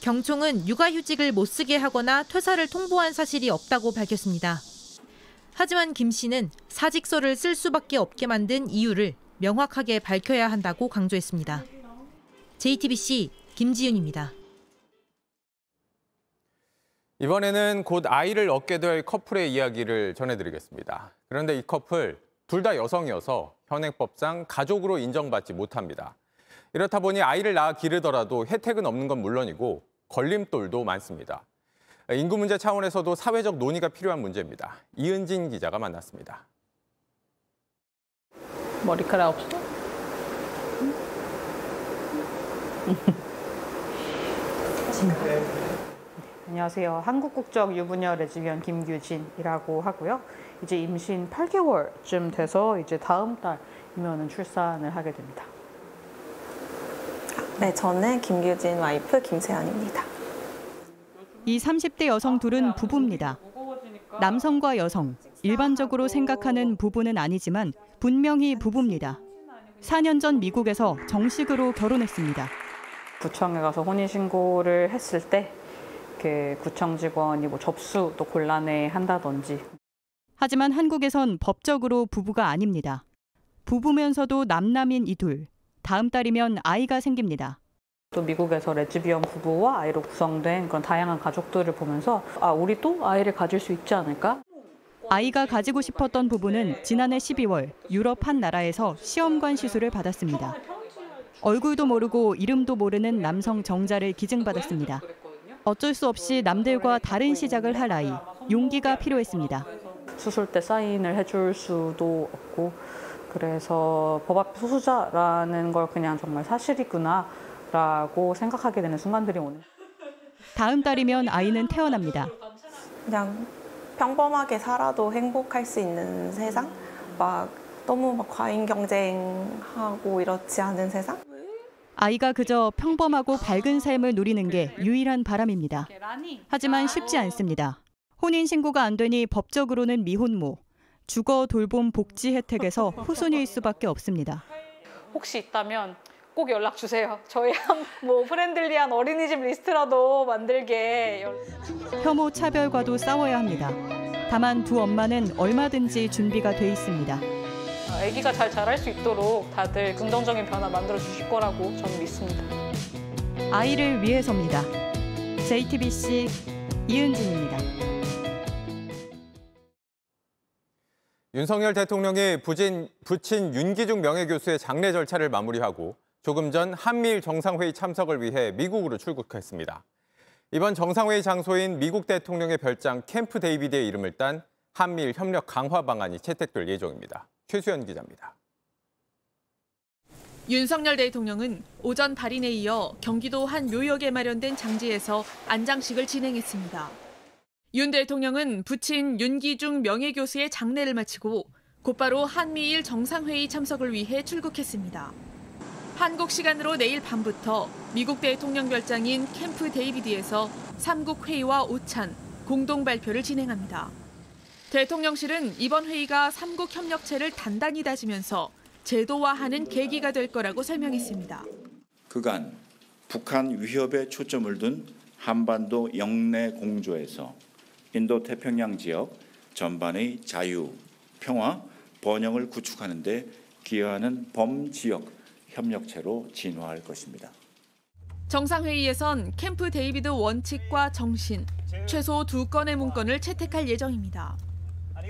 경총은 육아휴직을 못 쓰게 하거나 퇴사를 통보한 사실이 없다고 밝혔습니다. 하지만 김 씨는 사직서를 쓸 수밖에 없게 만든 이유를 명확하게 밝혀야 한다고 강조했습니다. JTBC 김지윤입니다. 이번에는 곧 아이를 얻게 될 커플의 이야기를 전해드리겠습니다. 그런데 이 커플 둘 다 여성이어서 현행법상 가족으로 인정받지 못합니다. 이렇다 보니 아이를 낳아 기르더라도 혜택은 없는 건 물론이고 걸림돌도 많습니다. 인구 문제 차원에서도 사회적 논의가 필요한 문제입니다. 이은진 기자가 만났습니다. 머리카락 없어? 안녕하세요. 한국 국적 유부녀 레즈비언 김규진이라고 하고요. 이제 임신 8개월쯤 돼서 이제 다음 달이면 출산을 하게 됩니다. 네, 저는 김규진 와이프 김세연입니다. 이 30대 여성 둘은 부부입니다. 남성과 여성, 일반적으로 생각하는 부부는 아니지만 분명히 부부입니다. 4년 전 미국에서 정식으로 결혼했습니다. 구청에 가서 혼인신고를 했을 때그 구청 직원이 뭐 접수도 곤란해 한다든지. 하지만 한국에선 법적으로 부부가 아닙니다. 부부면서도 남남인 이 둘. 다음 달이면 아이가 생깁니다. 또 미국에서 레즈비언 부부와 아이로 구성된 그런 다양한 가족들을 보면서 아 우리도 아이를 가질 수 있지 않을까? 아이가 가지고 싶었던 부부는 지난해 12월 유럽 한 나라에서 시험관 시술을 받았습니다. 얼굴도 모르고 이름도 모르는 남성 정자를 기증받았습니다. 어쩔 수 없이 남들과 다른 시작을 할 아이, 용기가 필요했습니다. 수술 때 사인을 해줄 수도 없고 그래서 법 앞 소수자라는 걸 그냥 정말 사실이구나 라고 생각하게 되는 순간들이 오는. 다음 달이면 아이는 태어납니다. 그냥 평범하게 살아도 행복할 수 있는 세상? 막 너무 막 과잉 경쟁하고 이렇지 않은 세상? 아이가 그저 평범하고 밝은 삶을 누리는 게 유일한 바람입니다. 하지만 쉽지 않습니다. 혼인 신고가 안 되니 법적으로는 미혼모, 주거 돌봄 복지 혜택에서 후순위일 수밖에 없습니다. 혹시 있다면 꼭 연락 주세요. 저희 뭐 friendly한 어린이집 리스트라도 만들게. 혐오 차별과도 싸워야 합니다. 다만 두 엄마는 얼마든지 준비가 돼 있습니다. 아기가 잘 자랄 수 있도록 다들 긍정적인 변화 만들어 주실 거라고 저는 믿습니다. 아이를 위해서입니다. JTBC 이은진입니다. 윤석열 대통령이 부진, 부친 윤기중 명예교수의 장례 절차를 마무리하고 조금 전 한미일 정상회의 참석을 위해 미국으로 출국했습니다. 이번 정상회의 장소인 미국 대통령의 별장 캠프 데이비드의 이름을 딴 한미일 협력 강화 방안이 채택될 예정입니다. 최수연 기자입니다. 윤석열 대통령은 오전 발인에 이어 경기도 한 묘역에 마련된 장지에서 안장식을 진행했습니다. 윤 대통령은 부친 윤기중 명예교수의 장례를 마치고 곧바로 한미일 정상회의 참석을 위해 출국했습니다. 한국 시간으로 내일 밤부터 미국 대통령 별장인 캠프 데이비드에서 삼국 회의와 오찬, 공동 발표를 진행합니다. 대통령실은 이번 회의가 삼국 협력체를 단단히 다지면서 제도화하는 계기가 될 거라고 설명했습니다. 그간 북한 위협에 초점을 둔 한반도 영내 공조에서 인도 태평양 지역 전반의 자유, 평화, 번영을 구축하는 데 기여하는 범지역 협력체로 진화할 것입니다. 정상회의에선 캠프 데이비드 원칙과 정신, 최소 두 건의 문건을 채택할 예정입니다.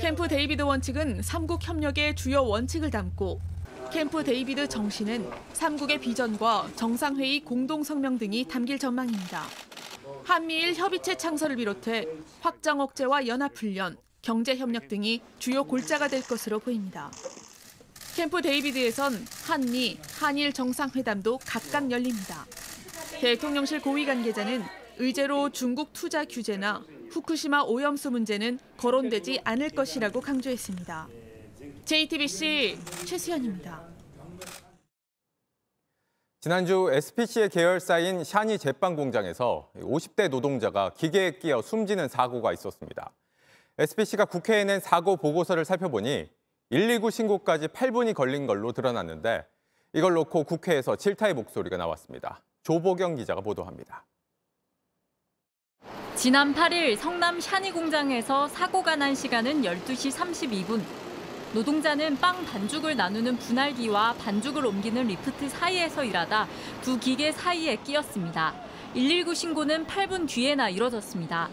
캠프 데이비드 원칙은 삼국 협력의 주요 원칙을 담고 캠프 데이비드 정신은 삼국의 비전과 정상회의 공동성명 등이 담길 전망입니다. 한미일 협의체 창설을 비롯해 확장 억제와 연합훈련, 경제협력 등이 주요 골자가 될 것으로 보입니다. 캠프 데이비드에선 한미, 한일 정상회담도 각각 열립니다. 대통령실 고위 관계자는 의제로 중국 투자 규제나 후쿠시마 오염수 문제는 거론되지 않을 것이라고 강조했습니다. JTBC 최수연입니다. 지난주 SPC의 계열사인 샤니 제빵 공장에서 50대 노동자가 기계에 끼어 숨지는 사고가 있었습니다. SPC가 국회에 낸 사고 보고서를 살펴보니 119 신고까지 8분이 걸린 걸로 드러났는데 이걸 놓고 국회에서 질타의 목소리가 나왔습니다. 조보경 기자가 보도합니다. 지난 8일 성남 샤니 공장에서 사고가 난 시간은 12시 32분. 노동자는 빵 반죽을 나누는 분할기와 반죽을 옮기는 리프트 사이에서 일하다 두 기계 사이에 끼었습니다. 119 신고는 8분 뒤에나 이뤄졌습니다.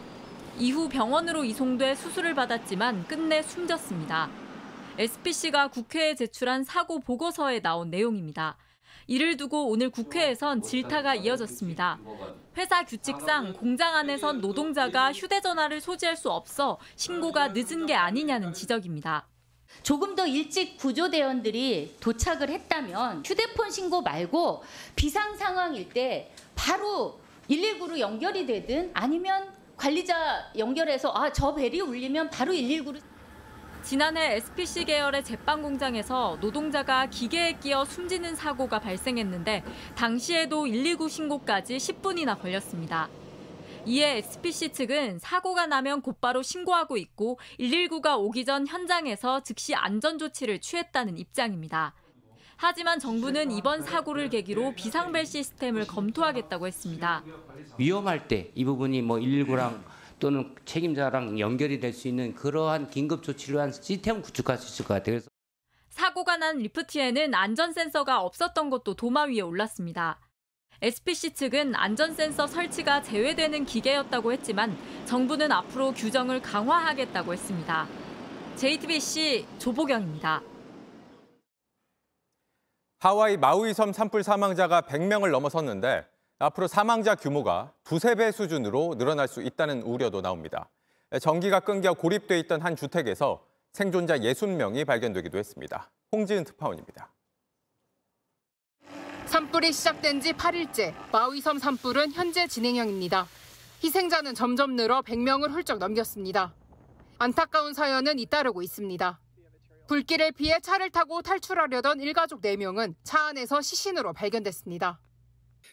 이후 병원으로 이송돼 수술을 받았지만 끝내 숨졌습니다. SPC가 국회에 제출한 사고 보고서에 나온 내용입니다. 이를 두고 오늘 국회에선 질타가 이어졌습니다. 회사 규칙상 공장 안에선 노동자가 휴대전화를 소지할 수 없어 신고가 늦은 게 아니냐는 지적입니다. 조금 더 일찍 구조대원들이 도착을 했다면 휴대폰 신고 말고 비상 상황일 때 바로 119로 연결이 되든 아니면 관리자 연결해서 아 저 벨이 울리면 바로 119로 지난해 SPC 계열의 제빵 공장에서 노동자가 기계에 끼어 숨지는 사고가 발생했는데 당시에도 119 신고까지 10분이나 걸렸습니다. 이에 SPC 측은 사고가 나면 곧바로 신고하고 있고 119가 오기 전 현장에서 즉시 안전 조치를 취했다는 입장입니다. 하지만 정부는 이번 사고를 계기로 비상벨 시스템을 검토하겠다고 했습니다. 위험할 때 이 부분이 뭐 119랑 또는 책임자랑 연결이 될 수 있는 그러한 긴급 조치를 한 시스템 구축할 수 있을 것 같아요. 그래서 사고가 난 리프트에는 안전 센서가 없었던 것도 도마 위에 올랐습니다. SPC 측은 안전 센서 설치가 제외되는 기계였다고 했지만 정부는 앞으로 규정을 강화하겠다고 했습니다. JTBC 조보경입니다. 하와이 마우이 섬 산불 사망자가 100명을 넘어섰는데 앞으로 사망자 규모가 두세 배 수준으로 늘어날 수 있다는 우려도 나옵니다. 전기가 끊겨 고립돼 있던 한 주택에서 생존자 60명이 발견되기도 했습니다. 홍지은 특파원입니다. 산불이 시작된 지 8일째 마우이섬 산불은 현재 진행형입니다. 희생자는 점점 늘어 100명을 훌쩍 넘겼습니다. 안타까운 사연은 잇따르고 있습니다. 불길을 피해 차를 타고 탈출하려던 일가족 4명은 차 안에서 시신으로 발견됐습니다.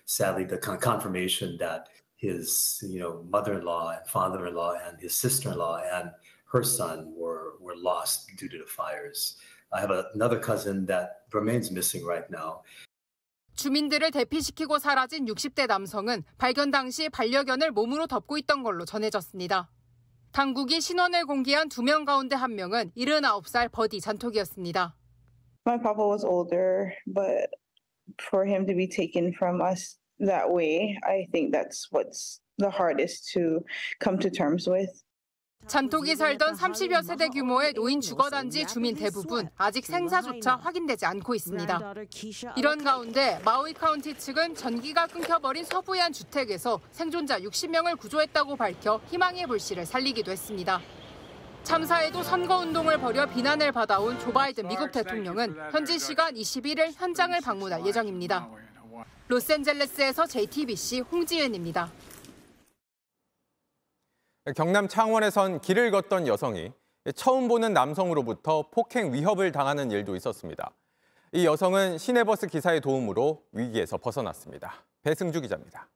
Sadly the con- confirmation that his you know mother-in-law and father-in-law and his sister-in-law and her son were were lost due to the fires. I have a, another cousin that remains missing right now. 주민들을 대피시키고 사라진 60대 남성은 발견 당시 반려견을 몸으로 덮고 있던 걸로 전해졌습니다. 당국이 신원을 공개한 두 명 가운데 한 명은 79살 버디 잔톡이었습니다. My papa was older, but for him to be taken from us that way. I think that's what's the hardest to come to terms with. 잔톡이 살던 30여 세대 규모의 노인 주거단지 주민 대부분 아직 생사조차 확인되지 않고 있습니다. 이런 가운데 마우이 카운티 측은 전기가 끊겨버린 서부의 한 주택에서 생존자 60명을 구조했다고 밝혀 희망의 불씨를 살리기도 했습니다. 참사에도 선거운동을 벌여 비난을 받아온 조 바이든 미국 대통령은 현지 시간 21일 현장을 방문할 예정입니다. 로스앤젤레스에서 JTBC 홍지은입니다. 경남 창원에선 길을 걷던 여성이 처음 보는 남성으로부터 폭행 위협을 당하는 일도 있었습니다. 이 여성은 시내버스 기사의 도움으로 위기에서 벗어났습니다. 배승주 기자입니다.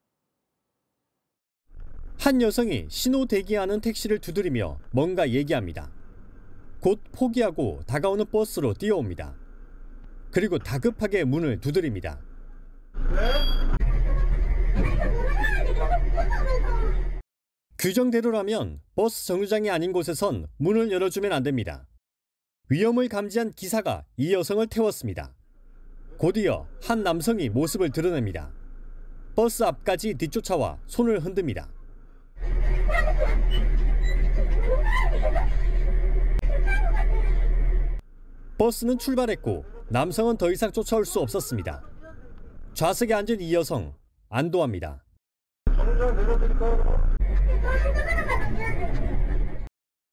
한 여성이 신호 대기하는 택시를 두드리며 뭔가 얘기합니다. 곧 포기하고 다가오는 버스로 뛰어옵니다. 그리고 다급하게 문을 두드립니다. 규정대로라면 버스 정류장이 아닌 곳에선 문을 열어주면 안 됩니다. 위험을 감지한 기사가 이 여성을 태웠습니다. 곧이어 한 남성이 모습을 드러냅니다. 버스 앞까지 뒤쫓아와 손을 흔듭니다. 버스는 출발했고 남성은 더 이상 쫓아올 수 없었습니다. 좌석에 앉은 이 여성 안도합니다.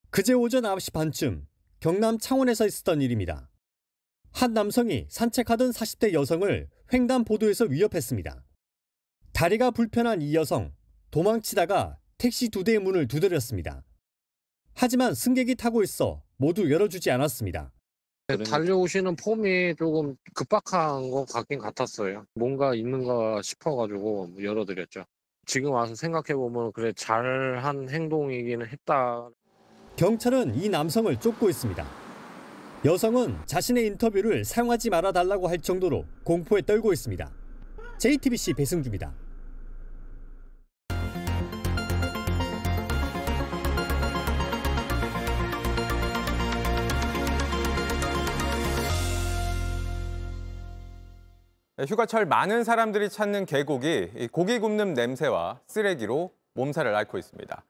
그제 오전 9시 반쯤 경남 창원에서 있었던 일입니다. 한 남성이 산책하던 40대 여성을 횡단보도에서 위협했습니다. 다리가 불편한 이 여성 도망치다가 택시 두 대의 문을 두드렸습니다. 하지만 승객이 타고 있어 모두 열어주지 않았습니다. 달려오시는 폼이 조금 급박한 것 같긴 같았어요. 뭔가 있는가 싶어가지고 열어드렸죠. 지금 와서 생각해보면 그래 잘한 행동이기는 했다. 경찰은 이 남성을 쫓고 있습니다. 여성은 자신의 인터뷰를 사용하지 말아달라고 할 정도로 공포에 떨고 있습니다. JTBC 배승주입니다. 휴가철 많은 사람들이 찾는 계곡이 고기 굽는 냄새와 쓰레기로 몸살을 앓고 있습니다.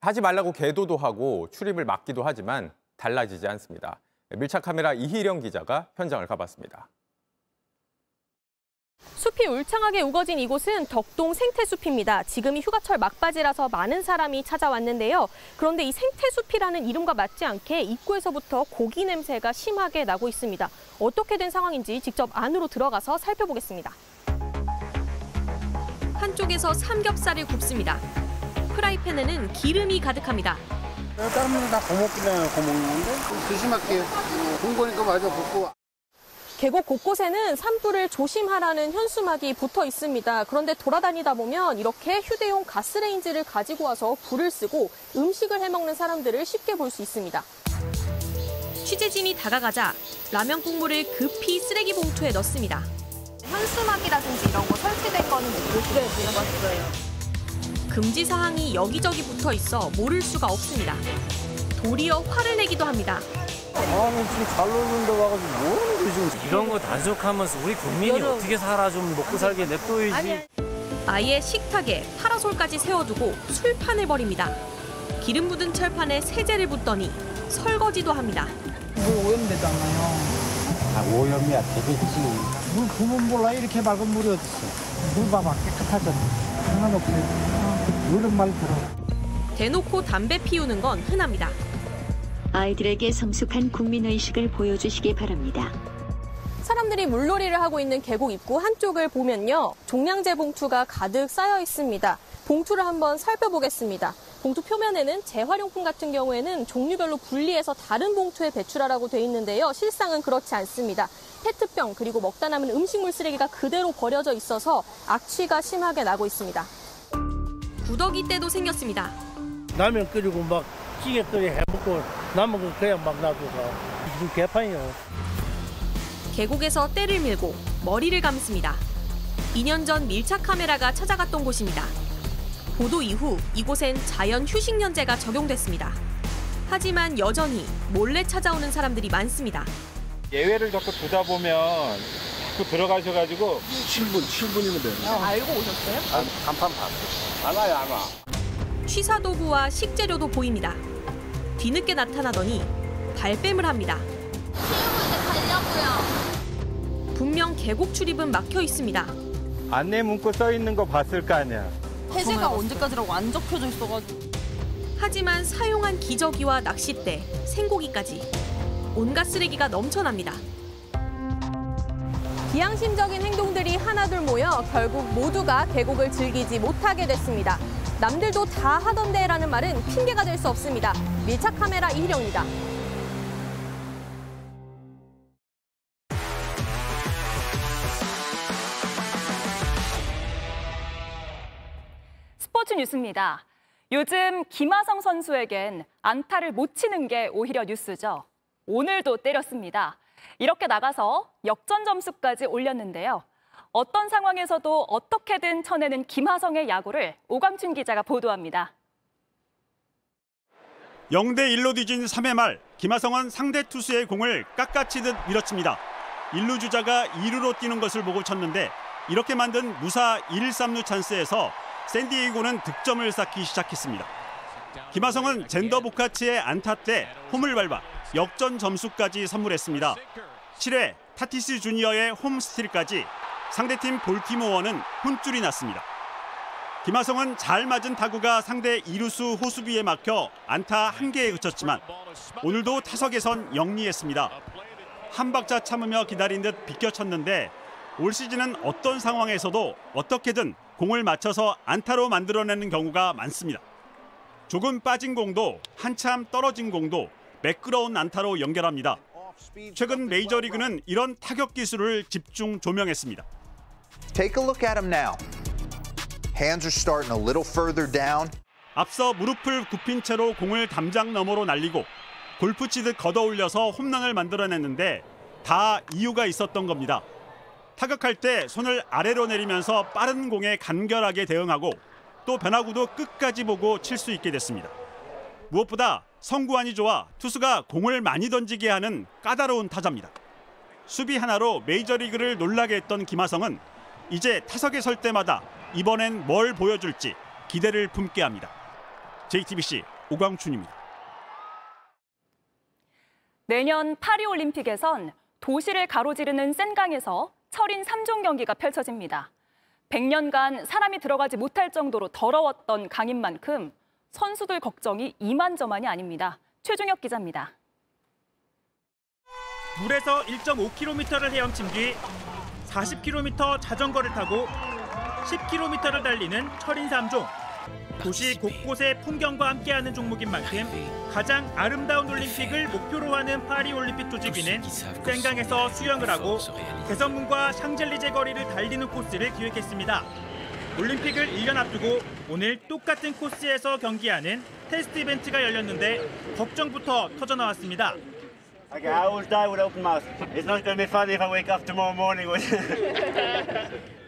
하지 말라고 계도도 하고 출입을 막기도 하지만 달라지지 않습니다. 밀착 카메라 이희령 기자가 현장을 가봤습니다. 숲이 울창하게 우거진 이곳은 덕동 생태숲입니다. 지금이 휴가철 막바지라서 많은 사람이 찾아왔는데요. 그런데 이 생태숲이라는 이름과 맞지 않게 입구에서부터 고기 냄새가 심하게 나고 있습니다. 어떻게 된 상황인지 직접 안으로 들어가서 살펴보겠습니다. 한쪽에서 삼겹살을 굽습니다. 프라이팬에는 기름이 가득합니다. 다른 분은 다 고먹기잖아요, 고먹는 건데. 조심할게요. 본 거니까 마저 붓고. 계곡 곳곳에는 산불을 조심하라는 현수막이 붙어 있습니다. 그런데 돌아다니다 보면 이렇게 휴대용 가스레인지를 가지고 와서 불을 쓰고 음식을 해먹는 사람들을 쉽게 볼 수 있습니다. 취재진이 다가가자 라면 국물을 급히 쓰레기 봉투에 넣습니다. 현수막이라든지 이런 거 설치된 거는 못 보시고 네, 들어봤어요. 금지 사항이 여기저기 붙어 있어 모를 수가 없습니다. 도리어 화를 내기도 합니다. 아니, 지금 잘 놀는데 와가지고 뭐하는 거지, 지금. 이런 거 단속하면서 우리 국민이 어떻게 살아 좀 먹고 살게 냅둬야지. 아예 식탁에 파라솔까지 세워두고 술판을 벌입니다. 기름 묻은 철판에 세제를 붓더니 설거지도 합니다. 물 오염되잖아요. 아, 오염이야, 되겠지. 물 부으면 몰라 이렇게 맑은 물이 어딨어. 물 봐봐 깨끗하잖아. 하나도 없어요. 물은 말 들어. 대놓고 담배 피우는 건 흔합니다. 아이들에게 성숙한 국민의식을 보여주시기 바랍니다. 사람들이 물놀이를 하고 있는 계곡 입구 한쪽을 보면요. 종량제 봉투가 가득 쌓여 있습니다. 봉투를 한번 살펴보겠습니다. 봉투 표면에는 재활용품 같은 경우에는 종류별로 분리해서 다른 봉투에 배출하라고 돼 있는데요. 실상은 그렇지 않습니다. 페트병 그리고 먹다 남은 음식물 쓰레기가 그대로 버려져 있어서 악취가 심하게 나고 있습니다. 구더기 때도 생겼습니다. 라면 끓이고 막 찌개 끓여 해먹고 남은 거 그냥 막 놔두고. 지금 개판이요. 계곡에서 때를 밀고 머리를 감습니다. 2년 전 밀착 카메라가 찾아갔던 곳입니다. 보도 이후 이곳엔 자연 휴식연제가 적용됐습니다. 하지만 여전히 몰래 찾아오는 사람들이 많습니다. 예외를 자꾸 두다 보면 그 들어가셔가지고 7분, 7분이면 돼요. 알고 오셨어요? 아, 간판 봤어요. 안 와요, 안 와. 취사 도구와 식재료도 보입니다. 뒤늦게 나타나더니 발뺌을 합니다. 분명 계곡 출입은 막혀 있습니다. 안내 문구 써 있는 거 봤을 거 아니야. 해제가 언제까지라고 안 적혀져 있어가지고. 하지만 사용한 기저귀와 낚싯대, 생고기까지 온갖 쓰레기가 넘쳐납니다. 비양심적인 행동들이 하나둘 모여 결국 모두가 계곡을 즐기지 못하게 됐습니다. 남들도 다 하던데라는 말은 핑계가 될 수 없습니다. 밀착 카메라 이희령입니다. 스포츠 뉴스입니다. 요즘 김하성 선수에겐 안타를 못 치는 게 오히려 뉴스죠. 오늘도 때렸습니다. 이렇게 나가서 역전 점수까지 올렸는데요. 어떤 상황에서도 어떻게든 쳐내는 김하성의 야구를 오광춘 기자가 보도합니다. 0대 1로 뒤진 3회 말 김하성은 상대 투수의 공을 깎아치듯 밀어칩니다. 1루 주자가 2루로 뛰는 것을 보고 쳤는데 이렇게 만든 무사 1, 3루 찬스에서 샌디에이고는 득점을 쌓기 시작했습니다. 김하성은 잰더 보가츠의 안타 때 홈을 밟아 역전 점수까지 선물했습니다. 7회 타티스 주니어의 홈 스틸까지 상대팀 볼티모어는 혼쭐이 났습니다. 김하성은 잘 맞은 타구가 상대 이루수 호수비에 막혀 안타 한 개에 그쳤지만 오늘도 타석에선 영리했습니다. 한 박자 참으며 기다린 듯 비껴쳤는데 올 시즌은 어떤 상황에서도 어떻게든 공을 맞춰서 안타로 만들어내는 경우가 많습니다. 조금 빠진 공도 한참 떨어진 공도 매끄러운 안타로 연결합니다. 최근 메이저리그는 이런 타격 기술을 집중 조명했습니다. Take a look at him now. Hands are starting a little further down. 앞서 무릎을 굽힌 채로 공을 담장 너머로 날리고 골프 치듯 걷어 올려서 홈런을 만들어냈는데 다 이유가 있었던 겁니다. 타격할 때 손을 아래로 내리면서 빠른 공에 간결하게 대응하고 또 변화구도 끝까지 보고 칠 수 있게 됐습니다. 무엇보다 성구안이 좋아 투수가 공을 많이 던지게 하는 까다로운 타자입니다. 수비 하나로 메이저리그를 놀라게 했던 김하성은 이제 타석에 설 때마다 이번엔 뭘 보여줄지 기대를 품게 합니다. JTBC 오광춘입니다. 내년 파리 올림픽에선 도시를 가로지르는 센강에서 철인 3종 경기가 펼쳐집니다. 100년간 사람이 들어가지 못할 정도로 더러웠던 강인 만큼 선수들 걱정이 이만저만이 아닙니다. 최종혁 기자입니다. 물에서 1.5km를 헤엄친 뒤 40km 자전거를 타고 10km를 달리는 철인 3종. 도시 곳곳의 풍경과 함께하는 종목인 만큼 가장 아름다운 올림픽을 목표로 하는 파리올림픽 조직위는 센강에서 수영을 하고 개선문과 샹젤리제 거리를 달리는 코스를 기획했습니다. 올림픽을 1년 앞두고 오늘 똑같은 코스에서 경기하는 테스트 이벤트가 열렸는데 걱정부터 터져나왔습니다. Okay, I always die with open mouth. It's not going to be funny if I wake up tomorrow morning with.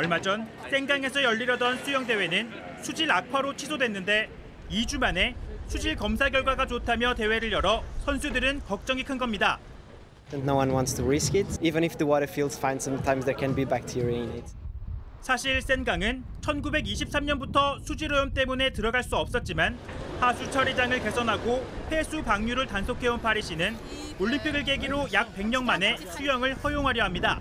얼마 전 센강에서 열리려던 수영 대회는 수질 악화로 취소됐는데 2주 만에 수질 검사 결과가 좋다며 대회를 열어 선수들은 걱정이 큰 겁니다. No one wants to risk it. Even if the water feels fine, sometimes there can be bacteria in it. 사실 센강은 1923년부터 수질오염 때문에 들어갈 수 없었지만 하수 처리장을 개선하고 폐수 방류를 단속해온 파리시는 올림픽을 계기로 약 100년 만에 수영을 허용하려 합니다.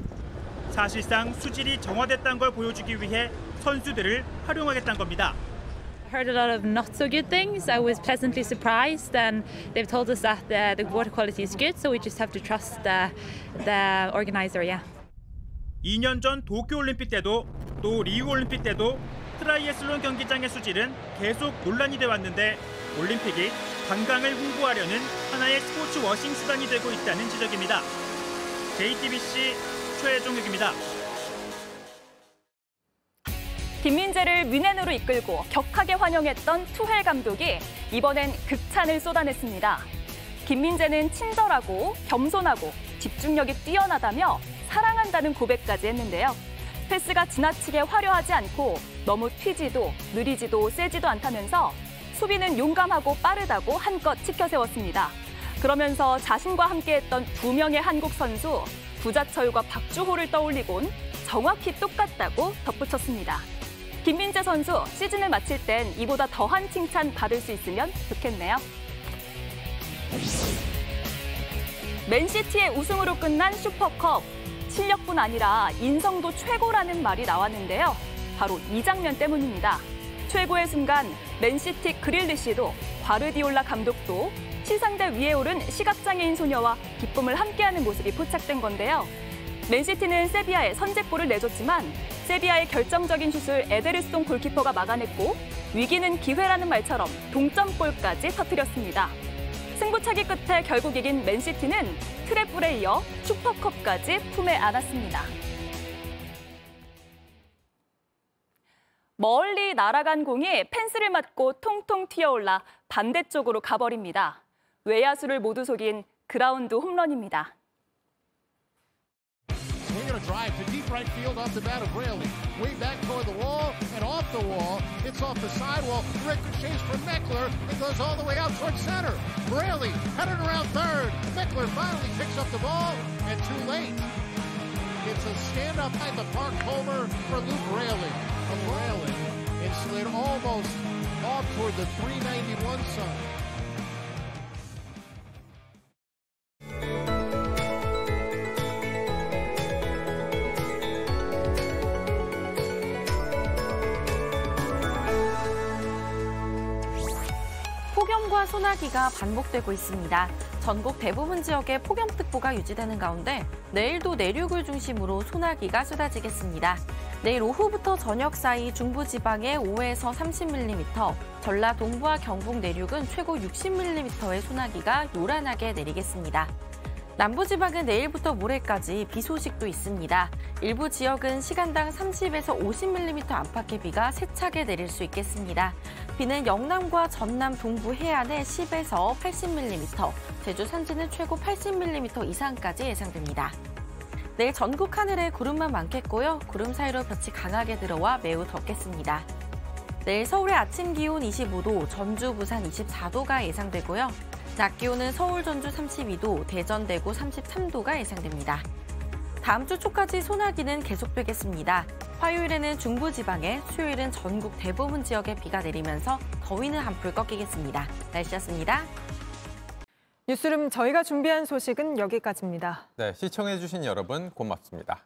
사실상 수질이 정화됐다는 걸 보여주기 위해 선수들을 활용하겠다는 겁니다. heard a lot of not so good things. I was pleasantly surprised, and they've told us that the, the water quality is good, so we just have to trust the, the organizer. Yeah. 2년 전 도쿄올림픽 때도 또 리우올림픽 때도 트라이애슬론 경기장의 수질은 계속 논란이 돼 왔는데 올림픽이 관광을 홍보하려는 하나의 sports washing 수단이 되고 있다는 지적입니다. JTBC 최종혁입니다. 김민재를 뮌헨으로 이끌고 격하게 환영했던 투헬 감독이 이번엔 극찬을 쏟아냈습니다. 김민재는 친절하고 겸손하고 집중력이 뛰어나다며 사랑한다는 고백까지 했는데요. 패스가 지나치게 화려하지 않고 너무 튀지도 느리지도 세지도 않다면서 수비는 용감하고 빠르다고 한껏 치켜 세웠습니다. 그러면서 자신과 함께했던 두 명의 한국 선수 부자철과 박주호를 떠올리곤 정확히 똑같다고 덧붙였습니다. 김민재 선수 시즌을 마칠 땐 이보다 더한 칭찬 받을 수 있으면 좋겠네요. 맨시티의 우승으로 끝난 슈퍼컵. 실력뿐 아니라 인성도 최고라는 말이 나왔는데요. 바로 이 장면 때문입니다. 최고의 순간 맨시티 그릴리시도 과르디올라 감독도 시상대 위에 오른 시각장애인 소녀와 기쁨을 함께하는 모습이 포착된 건데요. 맨시티는 세비야에 선제골을 내줬지만 세비야의 결정적인 슛을 에데르송 골키퍼가 막아냈고 위기는 기회라는 말처럼 동점골까지 터뜨렸습니다. 승부차기 끝에 결국 이긴 맨시티는 트래블에 이어 슈퍼컵까지 품에 안았습니다. 멀리 날아간 공이 펜스를 맞고 통통 튀어올라 반대쪽으로 가버립니다. 외야수를 모두 속인 그라운드 홈런입니다. Swinging a drive to deep right field off the bat of Braley. Way back toward the wall and off the wall. Hits off the sidewall. Ricochets from Meckler and goes all the way out toward center. Braley headed around third. Meckler finally picks up the ball and too late. It's a stand up behind the park homer for Luke Braley. A Braley. It slid almost off toward the 391 zone. 소나기가 반복되고 있습니다. 전국 대부분 지역에 폭염특보가 유지되는 가운데 내일도 내륙을 중심으로 소나기가 쏟아지겠습니다. 내일 오후부터 저녁 사이 중부지방에 5에서 30mm, 전라 동부와 경북 내륙은 최고 60mm의 소나기가 요란하게 내리겠습니다. 남부지방은 내일부터 모레까지 비 소식도 있습니다. 일부 지역은 시간당 30에서 50mm 안팎의 비가 세차게 내릴 수 있겠습니다. 비는 영남과 전남 동부 해안에 10에서 80mm, 제주 산지는 최고 80mm 이상까지 예상됩니다. 내일 전국 하늘에 구름만 많겠고요. 구름 사이로 볕이 강하게 들어와 매우 덥겠습니다. 내일 서울의 아침 기온 25도, 전주, 부산 24도가 예상되고요. 낮 기온은 서울, 전주 32도, 대전, 대구 33도가 예상됩니다. 다음 주 초까지 소나기는 계속되겠습니다. 화요일에는 중부 지방에, 수요일은 전국 대부분 지역에 비가 내리면서 더위는 한풀 꺾이겠습니다. 날씨였습니다. 뉴스룸 저희가 준비한 소식은 여기까지입니다. 네, 시청해주신 여러분 고맙습니다.